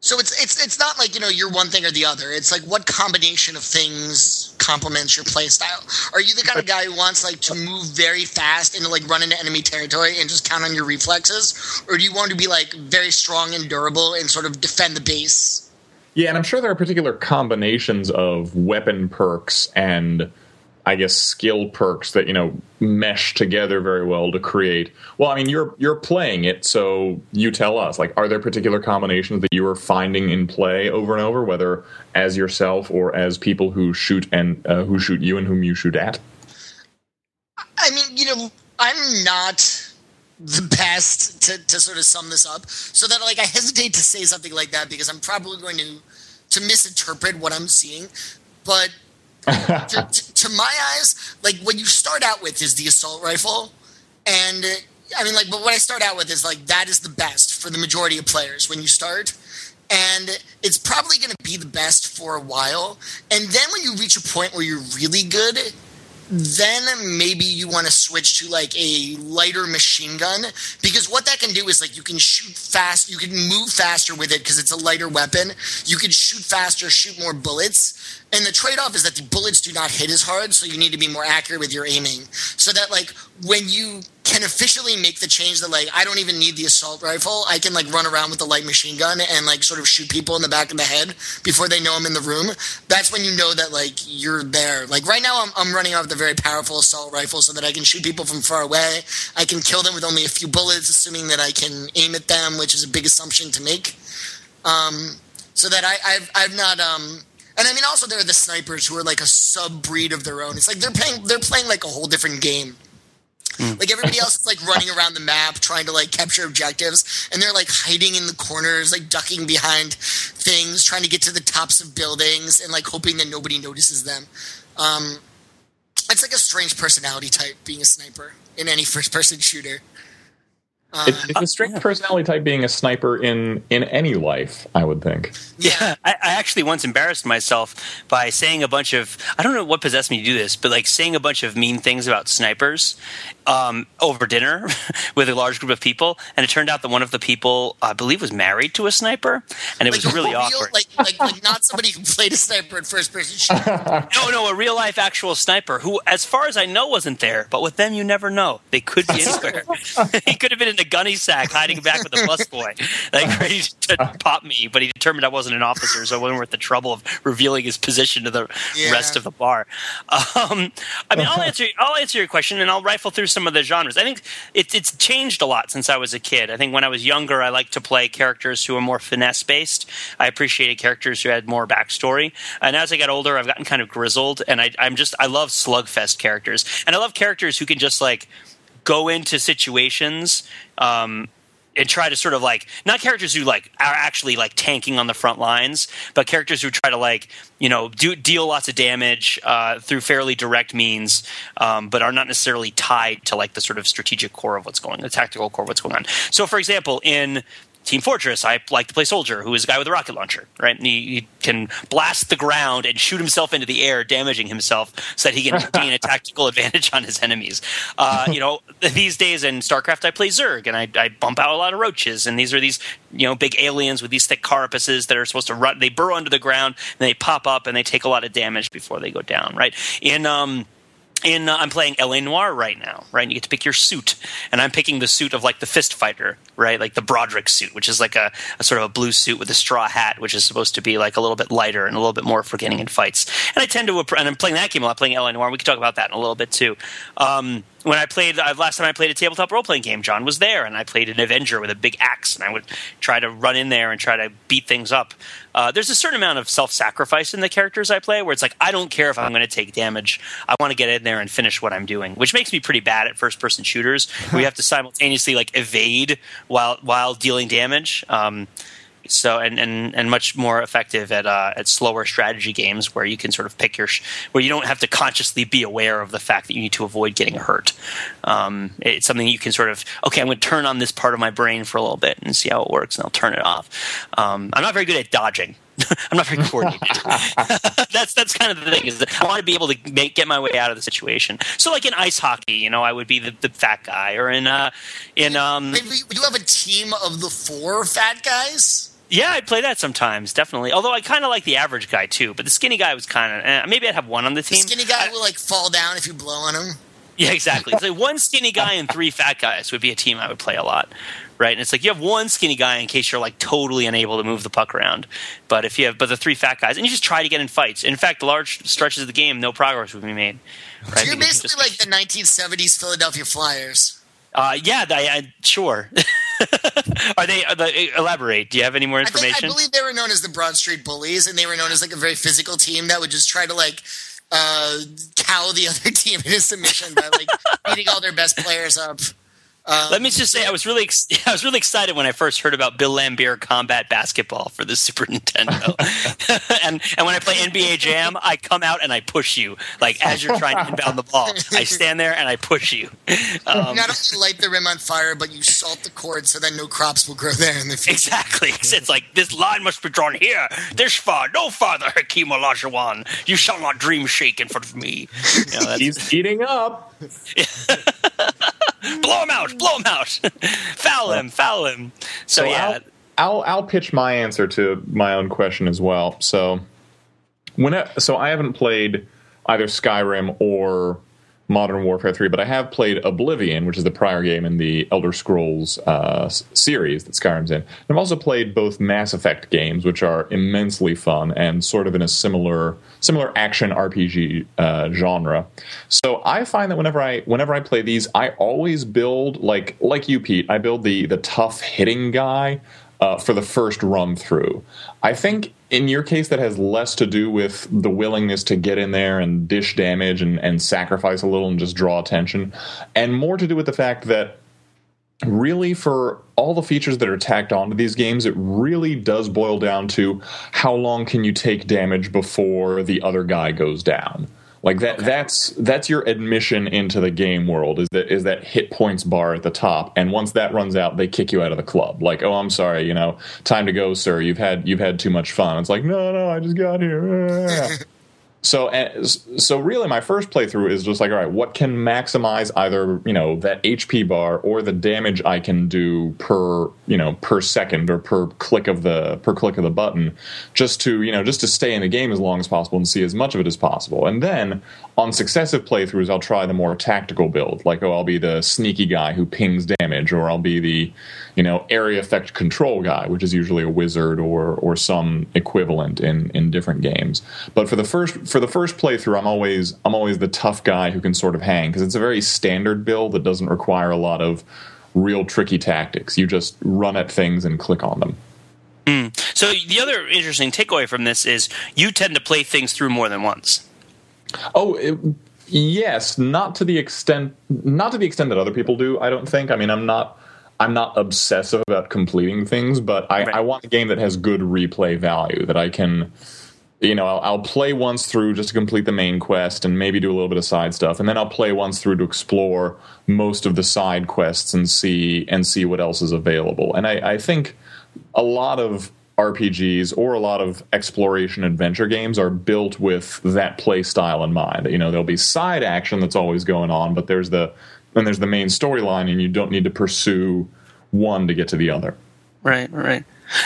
so it's it's it's not like you know you're one thing or the other. It's like what combination of things complements your play style. Are you the kind of guy who wants like to move very fast and like run into enemy territory and just count on your reflexes, or do you want to be like very strong and durable and sort of defend the base? Yeah, and I'm sure there are particular combinations of weapon perks and I guess skill perks that you know mesh together very well to create. Well, I mean, you're you're playing it, so you tell us. Like, are there particular combinations that you are finding in play over and over, whether as yourself or as people who shoot and uh, who shoot you and whom you shoot at? I mean, you know, I'm not the best to, to sort of sum this up, so that like I hesitate to say something like that because I'm probably going to to misinterpret what I'm seeing, but to, to, my eyes, like what you start out with is the assault rifle, and I mean, like, but what I start out with is like that is the best for the majority of players when you start, and it's probably going to be the best for a while, and then when you reach a point where you're really good, then maybe you want to switch to like a lighter machine gun because what that can do is like you can shoot fast, you can move faster with it because it's a lighter weapon. You can shoot faster, shoot more bullets. And the trade off is that the bullets do not hit as hard, so you need to be more accurate with your aiming. So that like when you can officially make the change that like I don't even need the assault rifle. I can like run around with the light machine gun and like sort of shoot people in the back of the head before they know I'm in the room. That's when you know that like you're there. Like right now, I'm, I'm running off a very powerful assault rifle so that I can shoot people from far away. I can kill them with only a few bullets, assuming that I can aim at them, which is a big assumption to make. Um, so that I, I've I've not um and I mean also there are the snipers who are like a sub breed of their own. It's like they're playing they're playing like a whole different game. Like everybody else is like running around the map trying to like capture objectives, and they're like hiding in the corners, like ducking behind things, trying to get to the tops of buildings, and like hoping that nobody notices them. Um, it's like a strange personality type being a sniper in any first person shooter. Um, It's, it's a strange personality type being a sniper in in any life, I would think. Yeah, I, I actually once embarrassed myself by saying a bunch of I don't know what possessed me to do this, but like saying a bunch of mean things about snipers um, over dinner with a large group of people, and it turned out that one of the people I believe was married to a sniper, and it was like a really real, awkward. Like, like, like not somebody who played a sniper in first person shooter. no, no, a real life actual sniper who, as far as I know, wasn't there. But with them, you never know. They could be anywhere. he could have been in a gunny sack hiding back with a busboy, like ready to pop me. But he determined I wasn't an officer, so it wasn't worth the trouble of revealing his position to the Yeah. rest of the bar. Um, I mean, I'll answer. I'll answer your question, and I'll rifle through some of the genres. I think it's it's changed a lot since I was a kid. I think when I was younger, I liked to play characters who were more finesse based. I appreciated characters who had more backstory. And as I got older, I've gotten kind of grizzled, and I, I'm just I love slugfest characters, and I love characters who can just like go into situations. Um, and try to sort of like not characters who like are actually like tanking on the front lines, but characters who try to like you know do deal lots of damage uh, through fairly direct means, um, but are not necessarily tied to like the sort of strategic core of what's going, the tactical core of what's going on. So, for example, in Team Fortress, I like to play Soldier, who is a guy with a rocket launcher, right? And he, he can blast the ground and shoot himself into the air, damaging himself, so that he can gain a tactical advantage on his enemies. Uh, you know, these days in StarCraft, I play Zerg, and I, I bump out a lot of roaches, and these are these you know big aliens with these thick carapaces that are supposed to run. They burrow under the ground, and they pop up, and they take a lot of damage before they go down, right? In um, in uh, I'm playing L.A. Noire right now, right? And you get to pick your suit, and I'm picking the suit of like the fist fighter, right? Like the Broderick suit, which is like a, a sort of a blue suit with a straw hat, which is supposed to be like a little bit lighter and a little bit more for getting in fights. And I tend to, and I'm playing that game a lot, playing L.A. Noire. We can talk about that in a little bit too. Um, when I played uh, last time I played a tabletop role playing game, John was there, and I played an Avenger with a big axe, and I would try to run in there and try to beat things up. Uh, there's a certain amount of self sacrifice in the characters I play, where it's like I don't care if I'm going to take damage. I want to get in there and finish what I'm doing, which makes me pretty bad at first person shooters. you have to simultaneously like evade while while dealing damage. Um, so and, and and much more effective at uh, at slower strategy games where you can sort of pick your sh- where you don't have to consciously be aware of the fact that you need to avoid getting hurt. Um, it's something you can sort of okay, I'm going to turn on this part of my brain for a little bit and see how it works, and I'll turn it off. Um, I'm not very good at dodging. I'm not very coordinated. that's that's kind of the thing is I want to be able to make, get my way out of the situation. So like in ice hockey, you know, I would be the, the fat guy, or in uh, in um, Maybe we do have a team of the four fat guys. Yeah, I'd play that sometimes, definitely. Although I kind of like the average guy too, but the skinny guy was kind of eh, maybe I'd have one on the The team. skinny guy I- will like fall down if you blow on him. yeah, exactly. It's like one skinny guy and three fat guys would be a team I would play a lot, right? And it's like you have one skinny guy in case you're like totally unable to move the puck around, but if you have but the three fat guys, and you just try to get in fights. In fact, large stretches of the game, no progress would be made. Right? So you're basically just- like the 1970s Philadelphia Flyers. uh, yeah, I, I, sure. are they? Are they? Elaborate. Do you have any more I, think, I believe they were known as the Broad Street Bullies, and they were known as like a very physical team that would just try to like uh, cow the other team into submission by like beating all their best players up. Um, Let me just say, I was really, ex- I was really excited when I first heard about Bill Laimbeer combat basketball for the Super Nintendo, and and when I play NBA Jam, I come out and I push you like as you're trying to inbound the ball. I stand there and I push you. Um, not only light the rim on fire, but you salt the court so that no crops will grow there in the future. Exactly. It's like this line must be drawn here, this far, no farther, Hakeem Olajuwon. You shall not dream shake in front of me. You know, He's heating up. Blow him out, blow him out, foul him, foul him. So, yeah, I'll, I'll I'll pitch my answer to my own question as well. So when I, so I haven't played either Skyrim or Modern Warfare 3, but I have played Oblivion, which is the prior game in the Elder Scrolls uh, series that Skyrim's in. And I've also played both Mass Effect games, which are immensely fun and sort of in a similar similar action RPG uh, genre. So I find that whenever I whenever I play these, I always build like like you, Pete. I build the the tough hitting guy uh, for the first run through. I think in your case, that has less to do with the willingness to get in there and dish damage and, and sacrifice a little and just draw attention, and more to do with the fact that really for all the features that are tacked onto these games it really does boil down to how long can you take damage before the other guy goes down like that okay. that's that's your admission into the game world is that is that hit points bar at the top and once that runs out they kick you out of the club. Like, "Oh, I'm sorry, you know, time to go, sir. You've had you've had too much fun." It's like, "No, no, I just got here." So, eh, so really, my first playthrough is just like, all right, what can maximize either you know that HP bar or the damage I can do per you know per second or per click of the per click of the button, just to you know just to stay in the game as long as possible and see as much of it as possible. And then on successive playthroughs, I'll try the more tactical build, like oh, I'll be the sneaky guy who pings damage, or I'll be the you know area effect control guy, which is usually a wizard or or some equivalent in in different games. But for the first for the first playthrough, I'm always I'm always the tough guy who can sort of hang because it's a very standard build that doesn't require a lot of real tricky tactics. You just run at things and click on them. Mm. So the other interesting takeaway from this is you tend to play things through more than once. Oh. It, yes, not to the extent not to the extent that other people do. I don't think. I mean, I'm not I'm not obsessive about completing things, but I, right. I want a game that has good replay value that I can you know, I'll, I'll, play once through just to complete the main quest and maybe do a little bit of side stuff, and then I'll play once through to explore most of the side quests and see and see what else is available. And I, I think a lot of RPGs or a lot of exploration adventure games are built with that play style in mind. You know, there'll be side action that's always going on, but there's the then there's the main storyline, and you don't need to pursue one to get to the other. Right, right.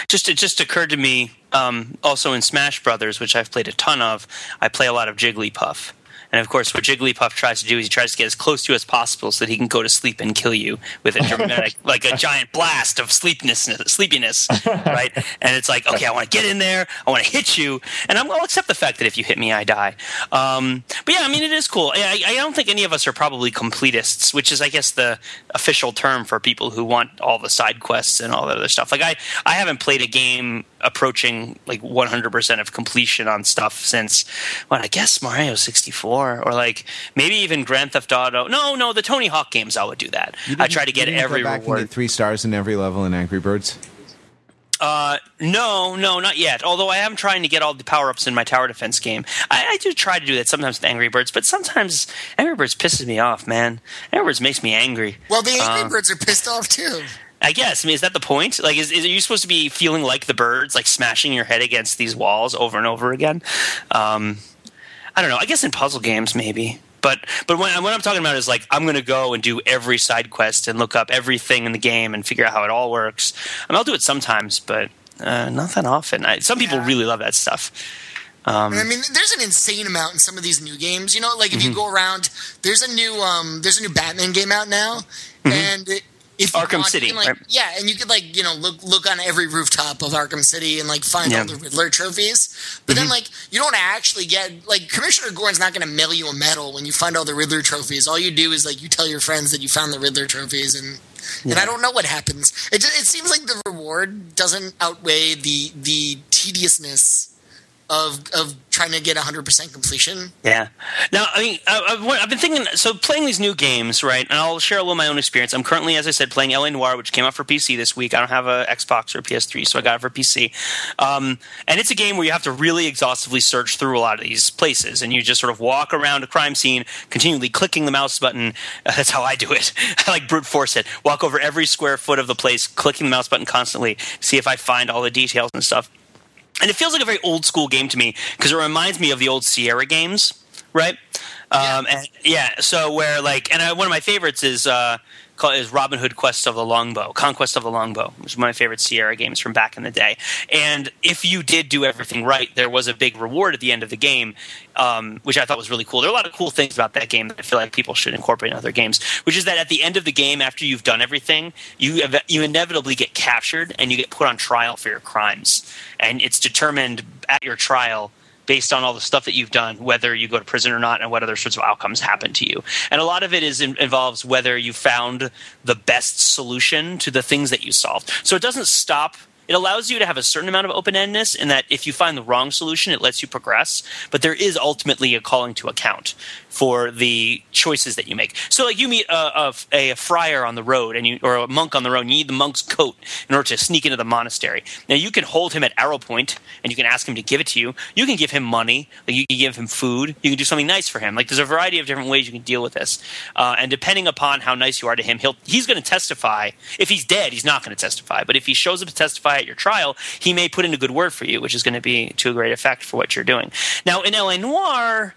Just it just occurred to me. Um, also in Smash Brothers, which I've played a ton of, I play a lot of Jigglypuff. And of course, what Jigglypuff tries to do is he tries to get as close to you as possible so that he can go to sleep and kill you with a dramatic, like a giant blast of sleepiness, sleepiness, right? And it's like, okay, I want to get in there, I want to hit you, and I'm, I'll accept the fact that if you hit me, I die. Um, but yeah, I mean, it is cool. I, I don't think any of us are probably completists, which is, I guess, the official term for people who want all the side quests and all that other stuff. Like I, I haven't played a game approaching like 100% of completion on stuff since, what I guess Mario 64 or like maybe even Grand Theft Auto. No, no, the Tony Hawk games I would do that. I try to get every go back reward. And get three stars in every level in Angry Birds. Uh, no, no, not yet. Although I am trying to get all the power ups in my tower defense game. I, I, do try to do that sometimes with Angry Birds, but sometimes Angry Birds pisses me off, man. Angry Birds makes me angry. Well, the Angry uh, Birds are pissed off too. I guess. I mean, is that the point? Like, is, is are you supposed to be feeling like the birds, like smashing your head against these walls over and over again? Um, I don't know. I guess in puzzle games, maybe. But but when, what I'm talking about is like I'm going to go and do every side quest and look up everything in the game and figure out how it all works. I mean, I'll do it sometimes, but uh, not that often. I, some people yeah. really love that stuff. Um, I mean, there's an insane amount in some of these new games. You know, like if mm-hmm. you go around, there's a new um, there's a new Batman game out now, mm-hmm. and it, if Arkham want, City, like, right? yeah, and you could like you know look look on every rooftop of Arkham City and like find yeah. all the Riddler trophies. But mm-hmm. then like you don't actually get like Commissioner Gordon's not going to mail you a medal when you find all the Riddler trophies. All you do is like you tell your friends that you found the Riddler trophies, and yeah. and I don't know what happens. It just, it seems like the reward doesn't outweigh the the tediousness of of trying to get 100% completion. Yeah. Now, I mean, I, have been thinking. So, playing these new games, right? And I'll share a little my own experience. I'm currently, as I said, playing L.A. Noire, which came out for PC this week. I don't have a Xbox or a PS3, so I got it for PC. Um, and it's a game where you have to really exhaustively search through a lot of these places, and you just sort of walk around a crime scene, continually clicking the mouse button. That's how I do it. I like brute force it. Walk over every square foot of the place, clicking the mouse button constantly, see if I find all the details and stuff and it feels like a very old school game to me because it reminds me of the old Sierra games, right? Yeah. Um, and yeah, so where like, and I, one of my favorites is uh, called is Robin Hood Quest of the Longbow, Conquest of the Longbow, which is one of my favorite Sierra games from back in the day. And if you did do everything right, there was a big reward at the end of the game, um, which I thought was really cool. There are a lot of cool things about that game that I feel like people should incorporate in other games. Which is that at the end of the game, after you've done everything, you you inevitably get captured and you get put on trial for your crimes, and it's determined at your trial based on all the stuff that you've done, whether you go to prison or not, and what other sorts of outcomes happen to you. And a lot of it is in, involves whether you found the best solution to the things that you solved. So it doesn't stop. It allows you to have a certain amount of open endedness in that if you find the wrong solution, it lets you progress. But there is ultimately a calling to account for the choices that you make. So, like, you meet a, a, a, friar on the road, and you or a monk on the road. And you need the monk's coat in order to sneak into the monastery. Now, you can hold him at arrow point, and you can ask him to give it to you. You can give him money. Like, you can give him food. You can do something nice for him. Like, there's a variety of different ways you can deal with this. Uh, and depending upon how nice you are to him, he'll he's going to testify. If he's dead, he's not going to testify. But if he shows up to testify at your trial, he may put in a good word for you, which is going to be to a great effect for what you're doing. Now, in L.A. Noire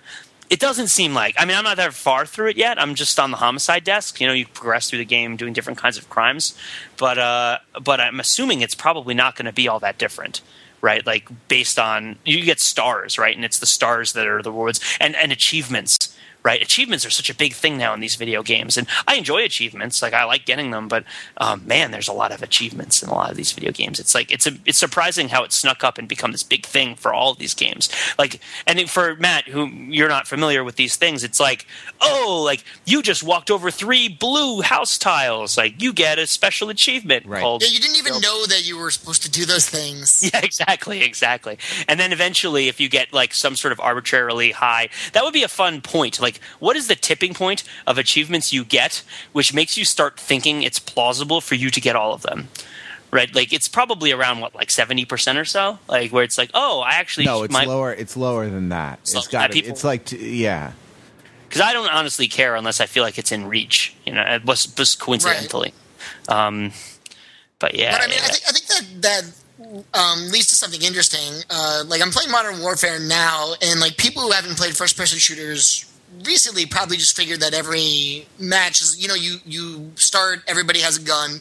it doesn't seem like. I mean, I'm not that far through it yet. I'm just on the homicide desk. You know, you progress through the game doing different kinds of crimes, but uh, but I'm assuming it's probably not going to be all that different, right? Like based on you get stars, right, and it's the stars that are the rewards and and achievements right? Achievements are such a big thing now in these video games, and I enjoy achievements. Like I like getting them, but um, man, there's a lot of achievements in a lot of these video games. It's like it's a, it's surprising how it snuck up and become this big thing for all of these games. Like, and for Matt, who you're not familiar with these things, it's like, oh, like you just walked over three blue house tiles, like you get a special achievement. Right. Called, yeah, you didn't even know that you were supposed to do those things. Yeah, exactly, exactly. And then eventually, if you get like some sort of arbitrarily high, that would be a fun point. Like, what is the tipping point of achievements you get, which makes you start thinking it's plausible for you to get all of them? Right, like it's probably around what, like seventy percent or so, like where it's like, oh, I actually no, it's might- lower. It's lower than that. So it's got. people- It's like t- yeah. because I don't honestly care unless I feel like it's in reach. You know, it was just coincidentally. Um, but yeah, But I mean, yeah. I think I think that that um, leads to something interesting. Uh, like I'm playing Modern Warfare now, and like people who haven't played first person shooters recently probably just figured that every match is you know you you start everybody has a gun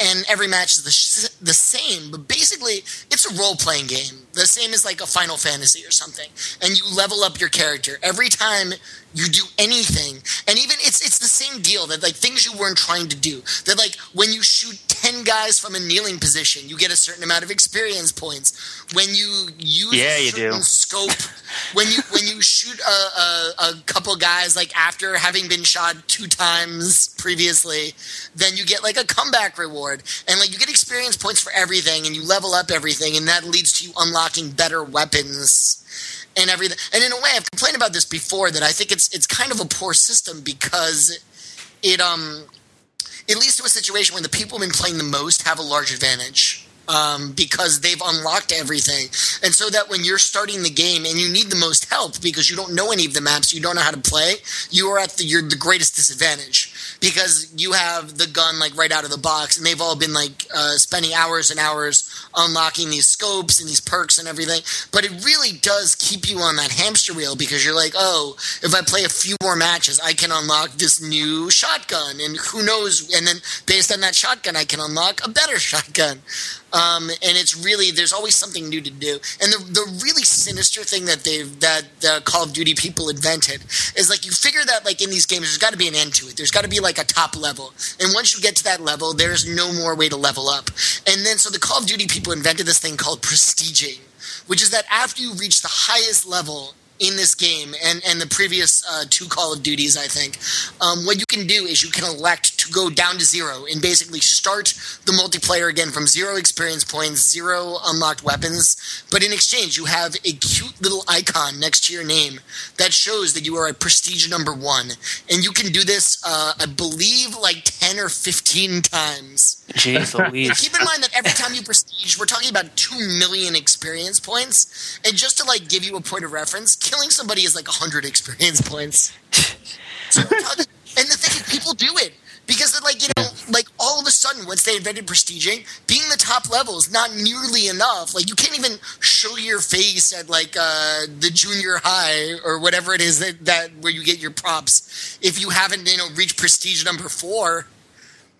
and every match is the, sh- the same but basically it's a role playing game. The same as like a final fantasy or something. And you level up your character. Every time you do anything and even it's it's the same deal that like things you weren't trying to do. That like when you shoot 10 guys from a kneeling position you get a certain amount of experience points. When you use Yeah, a you certain do. scope when you when you shoot a, a, a couple guys like after having been shot two times previously then you get like a comeback reward. And like you get experience points for everything and you level up everything and that leads to you unlocking better weapons and everything. And in a way i've complained about this before that i think it's it's kind of a poor system because it um it leads to a situation where the people who've been playing the most have a large advantage um, because they've unlocked everything. And so that when you're starting the game and you need the most help because you don't know any of the maps, you don't know how to play, you are at the you're the greatest disadvantage because you have the gun like right out of the box and they've all been like uh, spending hours and hours unlocking these scopes and these perks and everything. But it really does keep you on that hamster wheel because you're like, oh, if I play a few more matches, I can unlock this new shotgun and who knows? And then based on that shotgun, I can unlock a better shotgun. Um, and it's really there's always something new to do. And the the really sinister thing that they've that the Call of Duty people invented is like you figure that like in these games there's got to be an end to it. There's got to be like a top level, and once you get to that level, there's no more way to level up. And then so the Call of Duty people invented this thing called prestiging, which is that after you reach the highest level in this game and, and the previous uh, two Call of Duties, I think, um, what you can do is you can elect to go down to zero and basically start the multiplayer again from zero experience points, zero unlocked weapons. But in exchange, you have a cute little icon next to your name that shows that you are a prestige number one. And you can do this, uh, I believe, like 10 or 15 times. Jeez Louise. Keep in mind that every time you prestige, we're talking about two million experience points. And just to like give you a point of reference, killing somebody is like hundred experience points. So and the thing is, people do it because they're like you know, like all of a sudden, once they invented prestiging, being the top level is not nearly enough. Like you can't even show your face at like uh, the junior high or whatever it is that, that where you get your props if you haven't you know reached prestige number four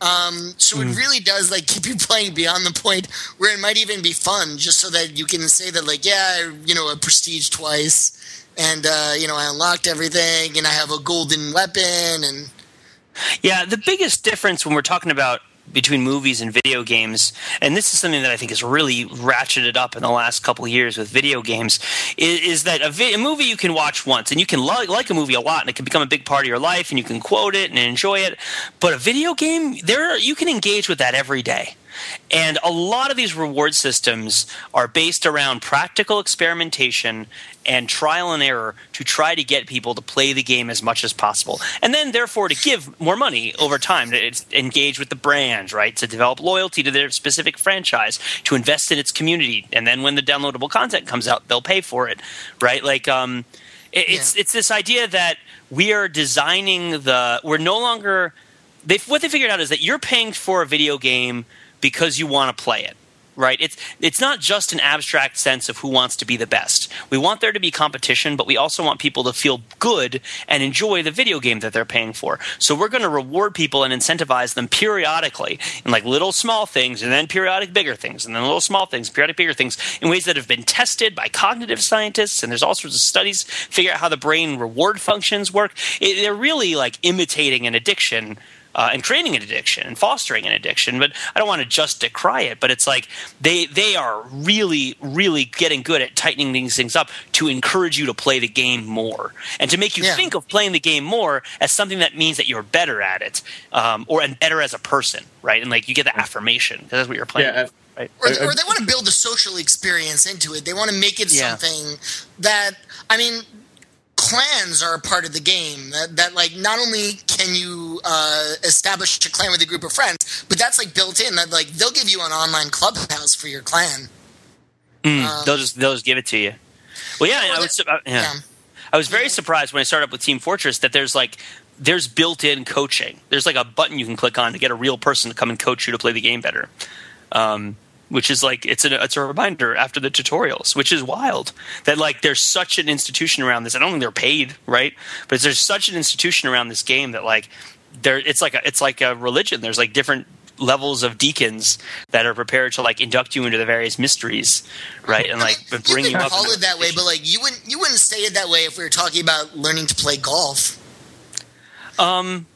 Um, so it really does like keep you playing beyond the point where it might even be fun, just so that you can say that like, yeah, you know, a prestige twice, and uh, you know, I unlocked everything, and I have a golden weapon, and Yeah, the biggest difference when we're talking about between movies and video games, and this is something that I think has really ratcheted up in the last couple years with video games, is, is that a, vi- a movie you can watch once and you can lo- like a movie a lot and it can become a big part of your life and you can quote it and enjoy it. But a video game, there you can engage with that every day. And a lot of these reward systems are based around practical experimentation and trial and error to try to get people to play the game as much as possible. And then, therefore, to give more money over time, to engage with the brand, right? To develop loyalty to their specific franchise, to invest in its community. And then, when the downloadable content comes out, they'll pay for it, right? Like, um, it, it's, Yeah. it's this idea that we are designing the, we're no longer they what they figured out is that you're paying for a video game because you want to play it right? It's it's not just an abstract sense of who wants to be the best. We want there to be competition but we also want people to feel good and enjoy the video game that they're paying for. So we're going to reward people and incentivize them periodically in like little small things and then periodic bigger things and then little small things periodic bigger things in ways that have been tested by cognitive scientists and there's all sorts of studies figure out how the brain reward functions work. It, they're really like imitating an addiction uh, and creating an addiction and fostering an addiction. But I don't want to just decry it. But it's like they they are really really getting good at tightening these things up to encourage you to play the game more and to make you Yeah. think of playing the game more as something that means that you're better at it um, or and better as a person, right? And like you get the affirmation because that's what you're playing. Yeah, with, right? or, I- I- or they want to build a social experience into it. They want to make it Yeah. something that I mean, clans are a part of the game. That, that like not only can you uh, establish a clan with a group of friends, but that's like built in. That like they'll give you an online clubhouse for your clan. Mm, they'll just they'll just give it to you. Well, yeah, I was uh, yeah. yeah. I was very surprised when I started up with Team Fortress that there's like there's built-in coaching. There's like a button you can click on to get a real person to come and coach you to play the game better. Um, which is like it's a it's a reminder after the tutorials, which is wild that like there's such an institution around this. I don't think they're paid, right? But there's such an institution around this game that like there it's like a it's like a religion. There's like different levels of deacons that are prepared to like induct you into the various mysteries, right? And like I mean, bring you you up. call it that way, but like you wouldn't you wouldn't say it that way if we were talking about learning to play golf. Um,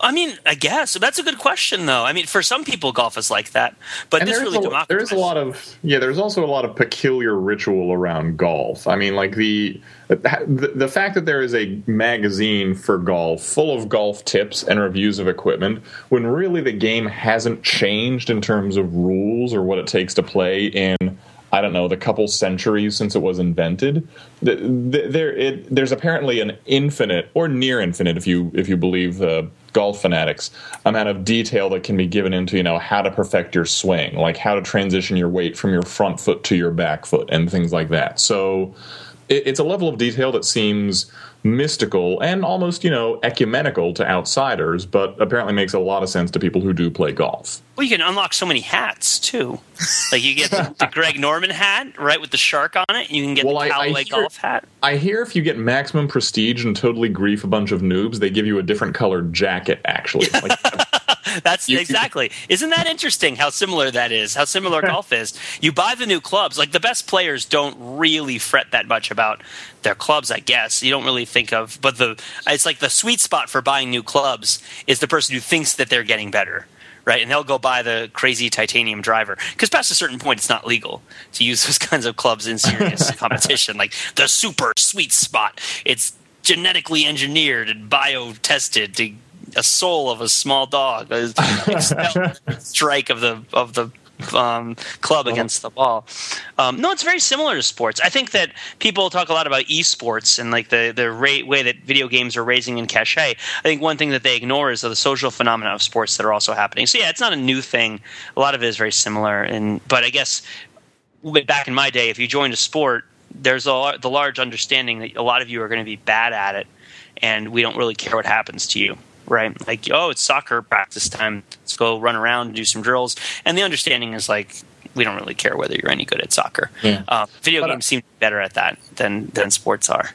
I mean, I guess. That's a good question, though. I mean, for some people, golf is like that, but and this really a, there is a lot of yeah there's also a lot of peculiar ritual around golf. I mean like the the, the fact that there is a magazine for golf full of golf tips and reviews of equipment when really the game hasn't changed in terms of rules or what it takes to play in I don't know the couple centuries since it was invented. The, the, there, it, there's apparently an infinite or near infinite, if you if you believe the golf fanatics, amount of detail that can be given into you know how to perfect your swing, like how to transition your weight from your front foot to your back foot, and things like that. So it, it's a level of detail that seems mystical and almost you know ecumenical to outsiders, but apparently makes a lot of sense to people who do play golf. Well, you can unlock so many hats too. Like you get the, the Greg Norman hat, right, with the shark on it. You can get Well, the I- I hear- golf hat. I hear if you get maximum prestige and totally grief a bunch of noobs, they give you a different colored jacket. Actually, like, That's You- exactly. Isn't that interesting? How similar that is. How similar golf is. You buy the new clubs. Like the best players don't really fret that much about their clubs. I guess you don't really think of. But the it's like the sweet spot for buying new clubs is the person who thinks that they're getting better. Right, and they'll go buy the crazy titanium driver because past a certain point, it's not legal to use those kinds of clubs in serious competition. Like the super sweet spot, it's genetically engineered and bio tested to a soul of a small dog. a strike of the of the um, club against the ball. Um, no, it's very similar to sports. I think that people talk a lot about esports and like the the rate, way that video games are raising in cachet. I think one thing that they ignore is the social phenomena of sports that are also happening. So yeah, it's not a new thing. A lot of it is very similar. And but I guess back in my day, if you joined a sport, there's a, the large understanding that a lot of you are going to be bad at it, and we don't really care what happens to you. Right, like oh, it's soccer practice time. Let's go run around and do some drills. And the understanding is like we don't really care whether you're any good at soccer. Yeah. Uh, video But, uh, games seem better at that than than sports are.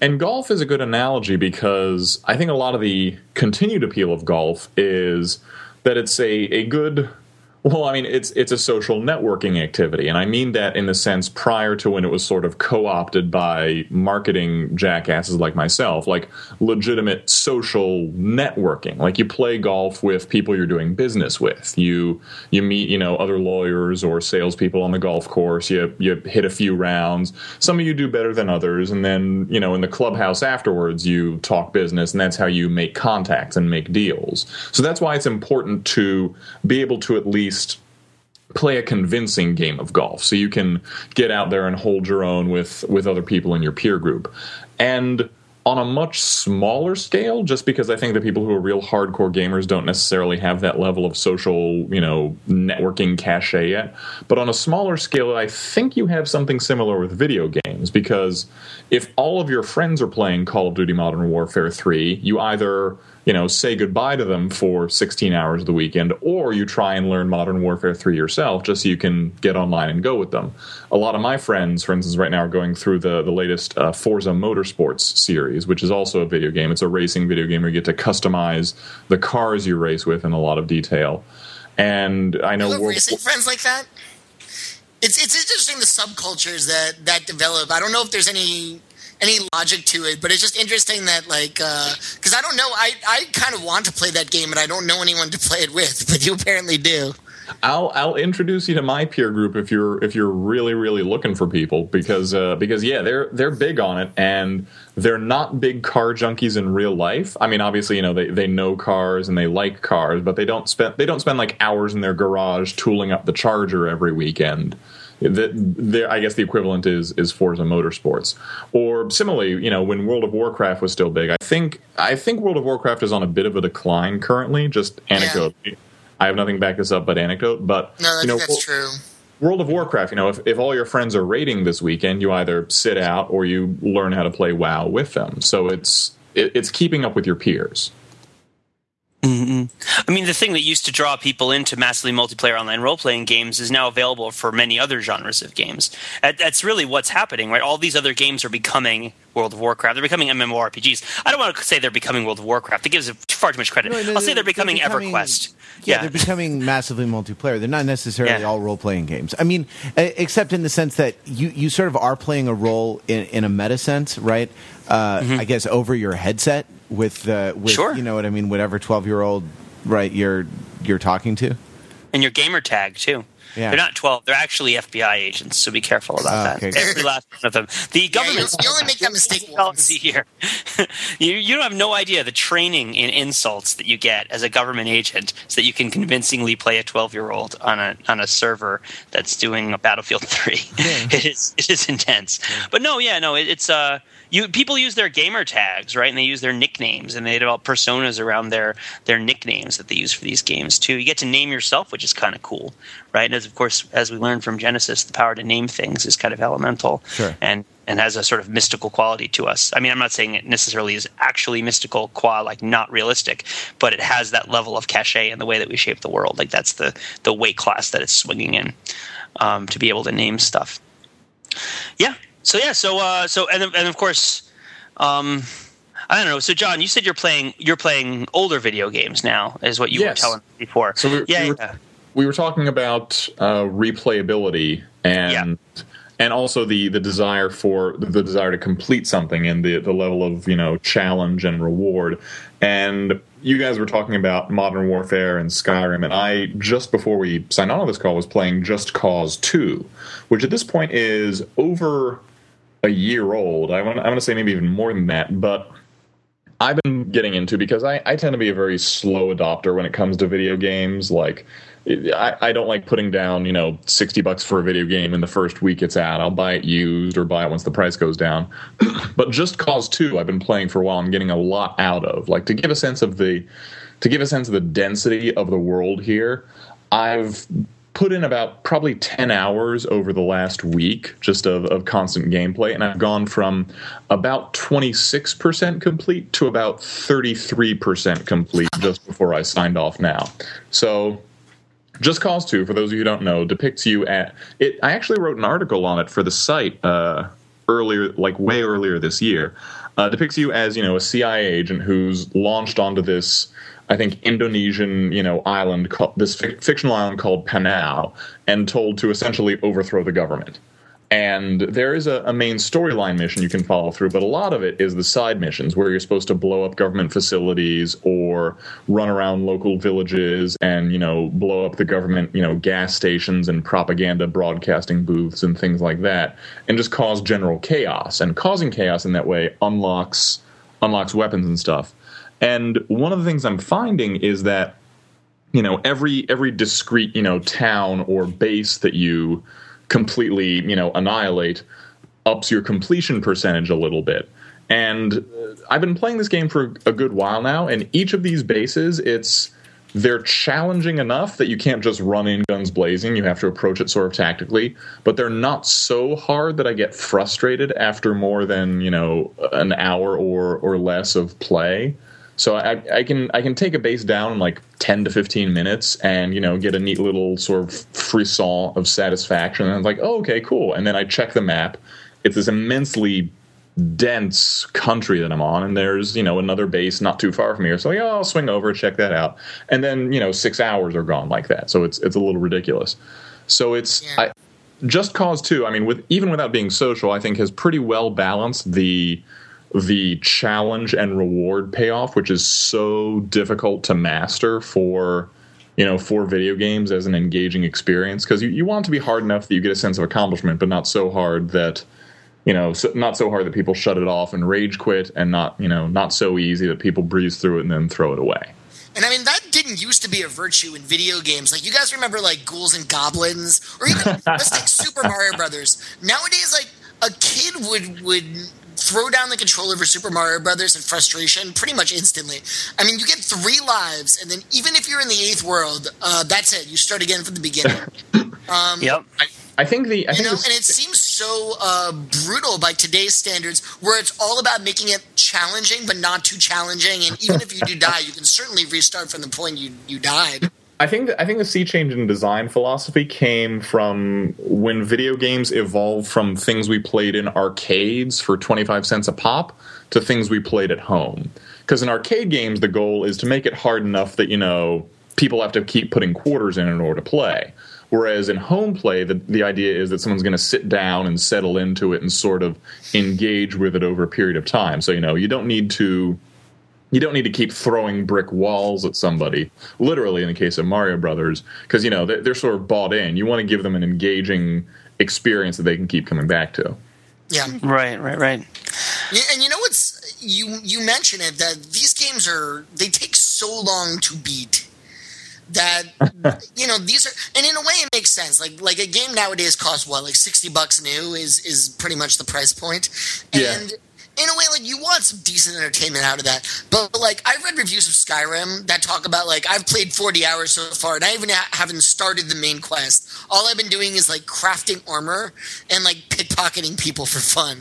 And golf is a good analogy because I think a lot of the continued appeal of golf is that it's a a good well, I mean, it's it's a social networking activity, and I mean that in the sense prior to when it was sort of co-opted by marketing jackasses like myself, like legitimate social networking. Like you play golf with people you're doing business with. You you meet you know other lawyers or salespeople on the golf course. You you hit a few rounds. Some of you do better than others, and then you know in the clubhouse afterwards you talk business, and that's how you make contacts and make deals. So that's why it's important to be able to at least least play a convincing game of golf. So you can get out there and hold your own with with other people in your peer group. And on a much smaller scale just because i think the people who are real hardcore gamers don't necessarily have that level of social you know networking cachet yet. But on a smaller scale i think you have something similar with video games because if all of your friends are playing call of duty modern warfare 3 you either you know, say goodbye to them for 16 hours of the weekend, or you try and learn Modern Warfare 3 yourself just so you can get online and go with them. A lot of my friends, for instance, right now are going through the, the latest uh, Forza Motorsports series, which is also a video game. It's a racing video game where you get to customize the cars you race with in a lot of detail. And I know World racing friends like that. It's it's interesting the subcultures that that develop. I don't know if there's any any logic to it, but it's just interesting that like because uh, I don't know, I I kind of want to play that game and I don't know anyone to play it with, but you apparently do. I'll I'll introduce you to my peer group if you're if you're really really looking for people because uh, because yeah they're they're big on it and they're not big car junkies in real life. I mean obviously you know they, they know cars and they like cars but they don't spend they don't spend like hours in their garage tooling up the Charger every weekend the, I guess the equivalent is is Forza Motorsports. Or similarly, you know, when World of Warcraft was still big, I think I think World of Warcraft is on a bit of a decline currently. Just anecdote. Yeah. I have nothing to back this up, but anecdote. But no, you know, that's true. World of Warcraft, you know, if, if all your friends are raiding this weekend, you either sit out or you learn how to play WoW with them. So it's it, it's keeping up with your peers. Mm-hmm. I mean, the thing that used to draw people into massively multiplayer online role playing games is now available for many other genres of games. That's really what's happening, right? All these other games are becoming World of Warcraft. They're becoming MMORPGs. I don't want to say they're becoming World of Warcraft. It gives far too much credit. No, no, I'll say they're becoming, they're becoming EverQuest. Yeah, yeah, they're becoming massively multiplayer. They're not necessarily yeah. all role playing games. I mean, except in the sense that you, you sort of are playing a role in, in a meta sense, right? Uh, mm-hmm. I guess over your headset with the with sure. you know what I mean, whatever twelve year old right you're you're talking to, and your gamer tag too. Yeah. They're not 12. They're actually FBI agents, so be careful about oh, that. Every last one of them. The government. Yeah, you, only make that mistake once. A year. you, you don't have no idea the training in insults that you get as a government agent so that you can convincingly play a 12 year old on a, on a server that's doing a Battlefield 3. Yeah. it, is, it is intense. But no, yeah, no, it, it's. Uh, you people use their gamer tags, right? And they use their nicknames, and they develop personas around their their nicknames that they use for these games too. You get to name yourself, which is kind of cool, right? And as of course, as we learned from Genesis, the power to name things is kind of elemental, sure. and and has a sort of mystical quality to us. I mean, I'm not saying it necessarily is actually mystical, qua like not realistic, but it has that level of cachet in the way that we shape the world. Like that's the the weight class that it's swinging in um, to be able to name stuff. Yeah, so yeah, so uh, so and and of course, um, I don't know. So John, you said you're playing you're playing older video games now, is what you yes. were telling me before. So we, yeah, we, were, yeah. we were talking about uh, replayability and. Yeah. And also the, the desire for the desire to complete something and the, the level of you know challenge and reward, and you guys were talking about Modern Warfare and Skyrim, and I just before we signed on to this call was playing Just Cause Two, which at this point is over a year old. I want, I want to say maybe even more than that, but I've been getting into because I, I tend to be a very slow adopter when it comes to video games. Like, I, I don't like putting down, you know, 60 bucks for a video game in the first week it's out. I'll buy it used or buy it once the price goes down. but Just Cause 2, I've been playing for a while and getting a lot out of. Like, to give a sense of the. To give a sense of the density of the world here, I've put in about probably 10 hours over the last week just of, of constant gameplay and i've gone from about 26% complete to about 33% complete just before i signed off now. So just cause 2 for those of you who don't know depicts you at it i actually wrote an article on it for the site uh, earlier like way earlier this year uh, depicts you as you know a CIA agent who's launched onto this I think Indonesian, you know, island, this fictional island called Panau, and told to essentially overthrow the government. And there is a, a main storyline mission you can follow through, but a lot of it is the side missions where you're supposed to blow up government facilities or run around local villages and, you know, blow up the government, you know, gas stations and propaganda broadcasting booths and things like that, and just cause general chaos. And causing chaos in that way unlocks unlocks weapons and stuff. And one of the things I'm finding is that you know every every discrete you know town or base that you completely you know annihilate ups your completion percentage a little bit. And uh, I've been playing this game for a good while now, and each of these bases, it's they're challenging enough that you can't just run in guns blazing. You have to approach it sort of tactically, but they're not so hard that I get frustrated after more than you know an hour or or less of play. So I, I, can I can take a base down in like ten to fifteen minutes, and you know get a neat little sort of frisson of satisfaction. And I'm like, oh, okay, cool. And then I check the map. It's this immensely dense country that I'm on, and there's you know another base not too far from here. So like, oh, I'll swing over, check that out, and then you know six hours are gone like that. So it's it's a little ridiculous. So it's yeah. I, just cause two. I mean, with even without being social, I think has pretty well balanced the the challenge and reward payoff, which is so difficult to master for you know for video games as an engaging experience because you, you want to be hard enough that you get a sense of accomplishment, but not so hard that you know so, not so hard that people shut it off and rage quit, and not you know not so easy that people breeze through it and then throw it away. And I mean that didn't used to be a virtue in video games. Like you guys remember like Ghouls and Goblins, or even let's take Super Mario Brothers. Nowadays, like a kid would would throw down the controller for Super Mario Brothers in frustration pretty much instantly. I mean, you get three lives, and then even if you're in the eighth world, uh, that's it. You start again from the beginning. Um, yep. I, I, think the I you think know, and it seems so uh, brutal by today's standards, where it's all about making it challenging but not too challenging. And even if you do die, you can certainly restart from the point you you died. I think I think the sea change in design philosophy came from when video games evolved from things we played in arcades for 25 cents a pop to things we played at home. Because in arcade games, the goal is to make it hard enough that, you know, people have to keep putting quarters in in order to play. Whereas in home play, the, the idea is that someone's going to sit down and settle into it and sort of engage with it over a period of time. So, you know, you don't need to you don't need to keep throwing brick walls at somebody literally in the case of mario brothers because you know they're, they're, sort of bought in. You want to give them an engaging experience that they can keep coming back to. Yeah. Right right right. And you know what's you you mentioned it that these games are they take so long to beat that you know these are and in a way it makes sense. Like like a game nowadays costs what like 60 bucks new is is pretty much the price point. And yeah in a way, like you want some decent entertainment out of that. But like I've read reviews of Skyrim that talk about like I've played 40 hours so far, and I even ha- haven't started the main quest. All I've been doing is like crafting armor and like pickpocketing people for fun.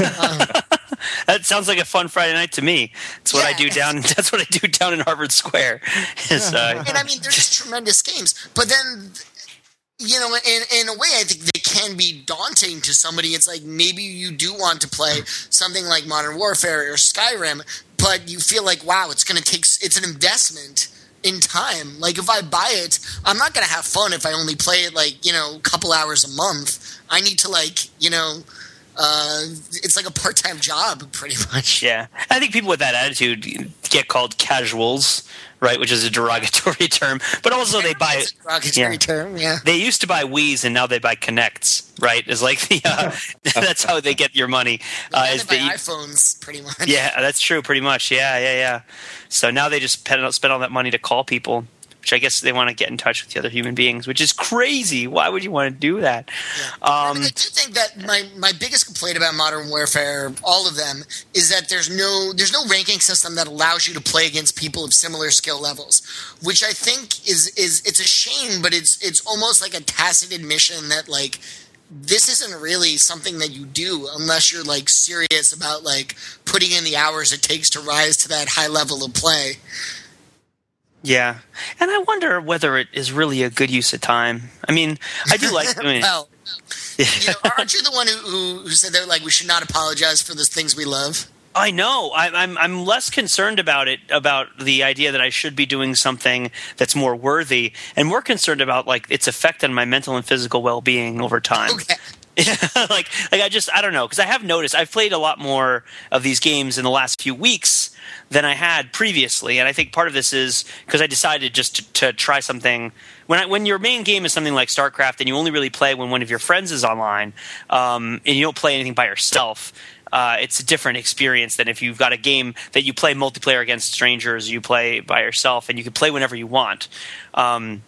Um, that sounds like a fun Friday night to me. That's what yeah. I do down. That's what I do down in Harvard Square. Is, uh, and I mean, there's just tremendous games, but then you know, in in a way, I think they can be daunting to somebody. It's like maybe you do want to play something like Modern Warfare or Skyrim, but you feel like, wow, it's going to take. It's an investment in time. Like if I buy it, I'm not going to have fun if I only play it like you know a couple hours a month. I need to like you know. Uh, it's like a part-time job, pretty much. Yeah, I think people with that attitude get called casuals right? Which is a derogatory term, but also they buy it. Derogatory yeah. term, yeah. They used to buy Wii's and now they buy Kinects, right? Is like the uh, that's how they get your money. Uh, is they buy iPhones, pretty much. Yeah, that's true, pretty much. Yeah, yeah, yeah. So now they just spend all that money to call people which I guess they want to get in touch with the other human beings, which is crazy. Why would you want to do that? Yeah. Um, I, mean, I do think that my, my biggest complaint about Modern Warfare, all of them, is that there's no there's no ranking system that allows you to play against people of similar skill levels, which I think is is it's a shame, but it's it's almost like a tacit admission that like this isn't really something that you do unless you're like serious about like putting in the hours it takes to rise to that high level of play. Yeah, and I wonder whether it is really a good use of time. I mean, I do like. Mean, well, you know, aren't you the one who, who, who said that like we should not apologize for the things we love? I know. I, I'm I'm less concerned about it about the idea that I should be doing something that's more worthy, and more concerned about like its effect on my mental and physical well being over time. Okay. like like I just I don't know because I have noticed I've played a lot more of these games in the last few weeks than I had previously, and I think part of this is because I decided just to, to try something. When I, when your main game is something like StarCraft and you only really play when one of your friends is online, um, and you don't play anything by yourself, uh, it's a different experience than if you've got a game that you play multiplayer against strangers, you play by yourself, and you can play whenever you want. Um,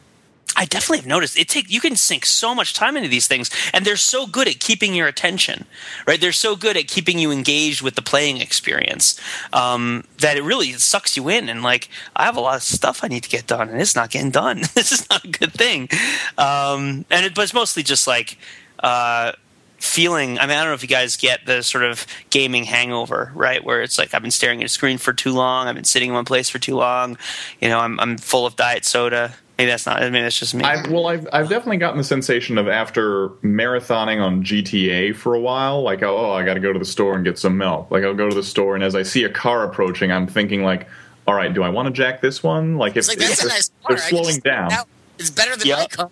I definitely have noticed it take you can sink so much time into these things and they're so good at keeping your attention right? They're so good at keeping you engaged with the playing experience um, that it really sucks you in and like I have a lot of stuff I need to get done and it's not getting done. This is not a good thing. Um, and it, but it's mostly just like uh, feeling i mean i don't know if you guys get the sort of gaming hangover right? Where it's like i've been staring at a screen for too long i've been sitting in one place for too long you know i'm, I'm full of diet soda maybe that's not I mean, that's just me I've, well, I've I've definitely gotten the sensation of after marathoning on GTA for a while, like oh, oh I got to go to the store and get some milk. Like I'll go to the store, and as I see a car approaching, I'm thinking like, all right, do I want to jack this one? Like if, It's like if that's a they're, nice car. they're slowing just down. out. It's better than Yep. my car.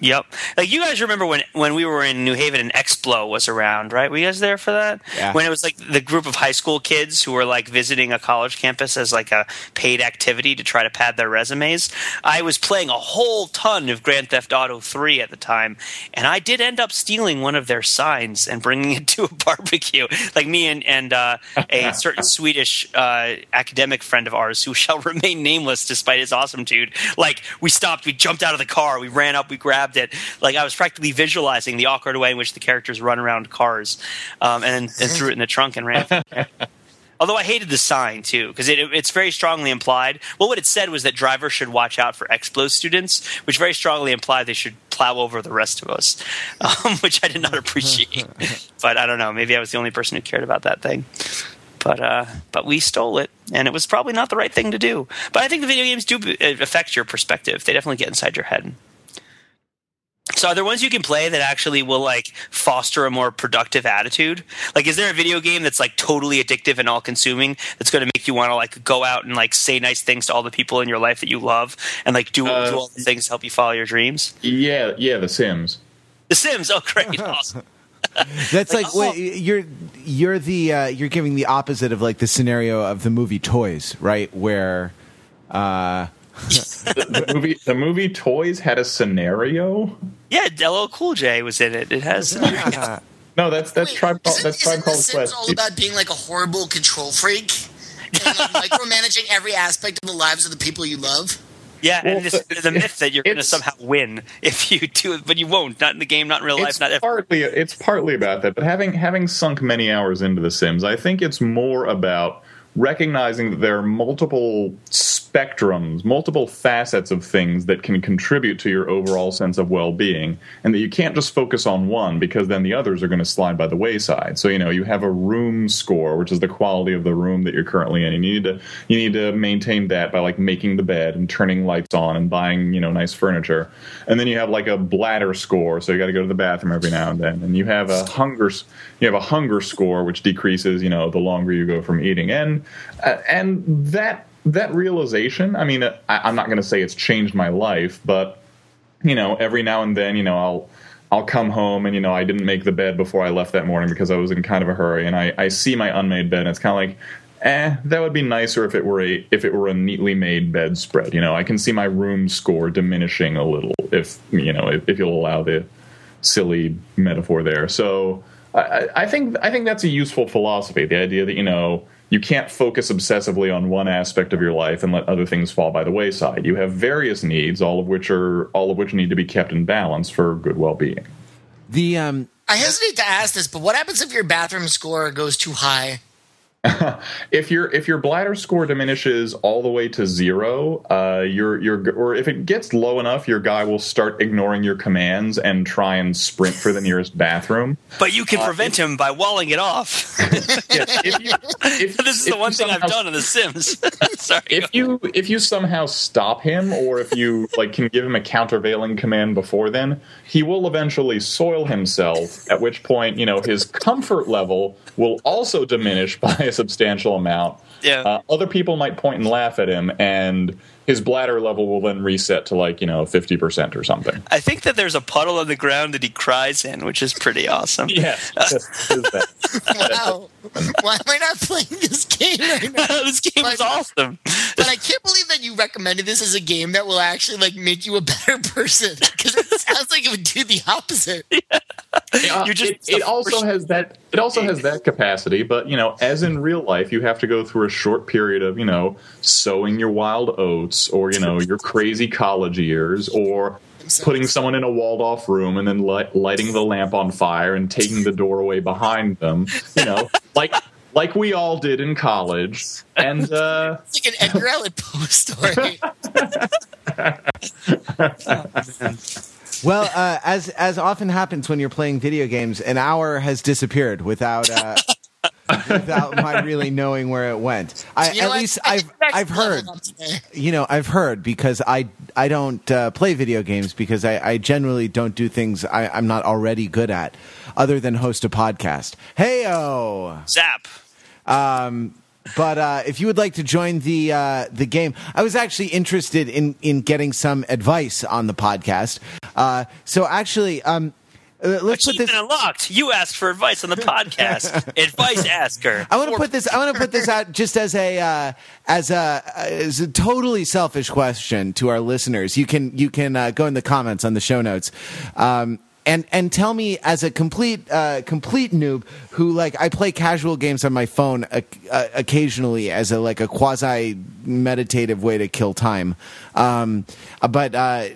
Yep. Like you guys remember when when we were in New Haven and Explo was around, right? Were you guys there for that? Yeah. When it was like the group of high school kids who were like visiting a college campus as like a paid activity to try to pad their resumes. I was playing a whole ton of Grand Theft Auto 3 at the time, and I did end up stealing one of their signs and bringing it to a barbecue. Like me and and uh, a certain Swedish uh, academic friend of ours who shall remain nameless despite his awesome dude. Like we stopped, we jumped out of the car, we ran up, we grabbed it. Like I was practically visualizing the awkward way in which the characters run around cars, um, and, and threw it in the trunk and ran. Although I hated the sign too, because it, it's very strongly implied. Well, what it said was that drivers should watch out for Explo students, which very strongly implied they should plow over the rest of us, um, which I did not appreciate. but I don't know. Maybe I was the only person who cared about that thing. But uh, but we stole it, and it was probably not the right thing to do. But I think the video games do affect your perspective. They definitely get inside your head. So are there ones you can play that actually will like foster a more productive attitude? Like is there a video game that's like totally addictive and all consuming that's going to make you want to like go out and like say nice things to all the people in your life that you love and like do, Uh, do all the things to help you follow your dreams? Yeah, yeah, The Sims. The Sims, oh great, awesome. That's like, Like, oh. wait, you're you're the uh, you're giving the opposite of like the scenario of the movie Toys, right? Where uh, the, the movie, the movie Toys had a scenario. Yeah, LL Cool J was in it. It has No, that's that's Wait, tribe. Isn't, that's isn't tribe The called Sims Quest. all about being like a horrible control freak? and like micromanaging every aspect of the lives of the people you love? yeah, Well, and this, the- the myth that you're going to somehow win if you do it, but you won't. Not in the game, not in real life, it's not ever. partly it's partly about that, but having having sunk many hours into The Sims, I think it's more about recognizing that there are multiple spectrums, multiple facets of things that can contribute to your overall sense of well-being, and that you can't just focus on one because then the others are going to slide by the wayside. So you know you have a room score, which is the quality of the room that you're currently in, and you need to you need to maintain that by like making the bed and turning lights on and buying you know nice furniture, and then you have like a bladder score, so you got to go to the bathroom every now and then, and you have a hunger you have a hunger score which decreases you know the longer you go from eating, and uh, and that that realization, I mean, I, I'm not going to say it's changed my life, but you know, every now and then, you know, I'll I'll come home and you know I didn't make the bed before I left that morning because I was in kind of a hurry, and I, I see my unmade bed, and it's kind of like, eh, that would be nicer if it were a if it were a neatly made bedspread. You know, I can see my room score diminishing a little if you know if, if you'll allow the silly metaphor there. So I, I- I think I think that's a useful philosophy. The idea that you know you can't focus obsessively on one aspect of your life and let other things fall by the wayside. You have various needs, all of which are all of which need to be kept in balance for good well being. the um, I hesitate to ask this, but what happens if your bathroom score goes too high? if your if your bladder score diminishes all the way to zero, uh, your your or if it gets low enough, your guy will start ignoring your commands and try and sprint for the nearest bathroom. But you Uh, can prevent him by walling it off. Yes, if you, if, this is if the one thing I've done in The Sims. Sorry. If you if you somehow stop him, or if you like can give him a countervailing command before then, he will eventually soil himself. At which point, you know his comfort level will also diminish by a substantial amount. Yeah. Uh, other people might point and laugh at him, and his bladder level will then reset to like you know fifty percent or something. I think that there's a puddle on the ground that he cries in, which is pretty awesome. Yes. yes, it is that. Wow. Why am I not playing this game right now? this game is awesome. But I can't believe that you recommended this as a game that will actually like make you a better person because it sounds like it would do the opposite. Uh, You're just- it, it also has that it also has that capacity but you know as in real life you have to go through a short period of you know sowing your wild oats or you know your crazy college years or putting someone in a walled off room and then li- lighting the lamp on fire and taking the door away behind them you know like like we all did in college and uh It's like an Edgar Allan Poe story. Well, uh, as as often happens when you're playing video games, an hour has disappeared without uh, without my really knowing where it went. I, You know at what? least I I've I've heard. leveled up today. You know, I've heard because I I don't uh, play video games because I, I generally don't do things I, I'm not already good at, other than host a podcast. Heyo. Zap. Um, but uh, if you would like to join the uh, the game, I was actually interested in in getting some advice on the podcast. Uh, so actually, um, uh, let's put this. unlocked. You asked for advice on the podcast. advice asker. I want to put this. I want to put this out just as a uh, as a as a totally selfish question to our listeners. You can you can uh, go in the comments on the show notes. Um, and, and tell me as a complete uh, complete noob who like I play casual games on my phone uh, uh, occasionally as a like a quasi meditative way to kill time, um, but uh,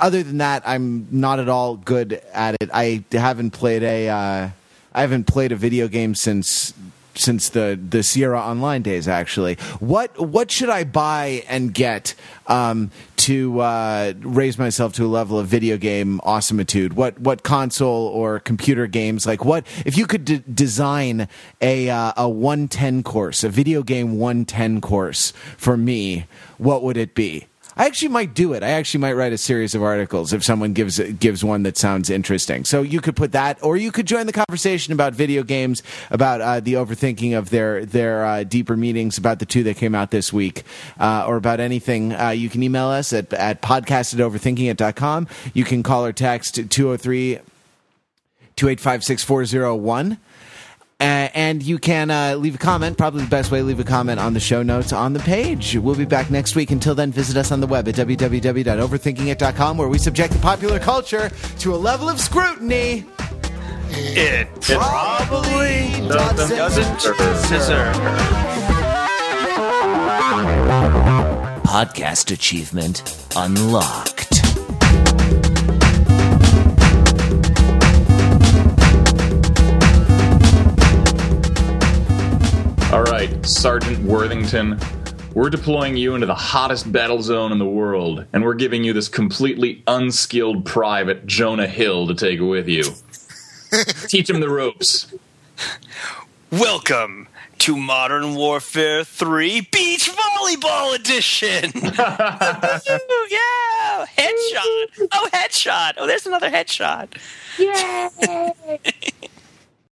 other than that I'm not at all good at it. I haven't played a uh, I haven't played a video game since since the the Sierra Online days. Actually, what what should I buy and get um, to uh, raise myself to a level of video game awesomitude? What what console or computer games like what if you could d- design a uh, a one ten course, a video game one ten course for me? What would it be? I actually might do it. I actually might write a series of articles if someone gives gives one that sounds interesting. So you could put that, or you could join the conversation about video games, about uh, the overthinking of their their uh, deeper meanings about the two that came out this week, uh, or about anything. Uh, you can email us at at podcast at overthinkingit.com. You can call or text 203 285 6401. Uh, and you can uh, leave a comment. Probably the best way to leave a comment on the show notes on the page. We'll be back next week. Until then, visit us on the web at www.overthinkingit.com, where we subject the popular culture to a level of scrutiny It probably doesn't, doesn't deserve her. Podcast achievement unlocked. All right, Sergeant Worthington, we're deploying you into the hottest battle zone in the world, and we're giving you this completely unskilled private, Jonah Hill, to take with you. Teach him the ropes. Welcome to Modern Warfare 3 Beach Volleyball Edition. Ooh, yeah, headshot. Oh, headshot. Oh, there's another headshot. Yay!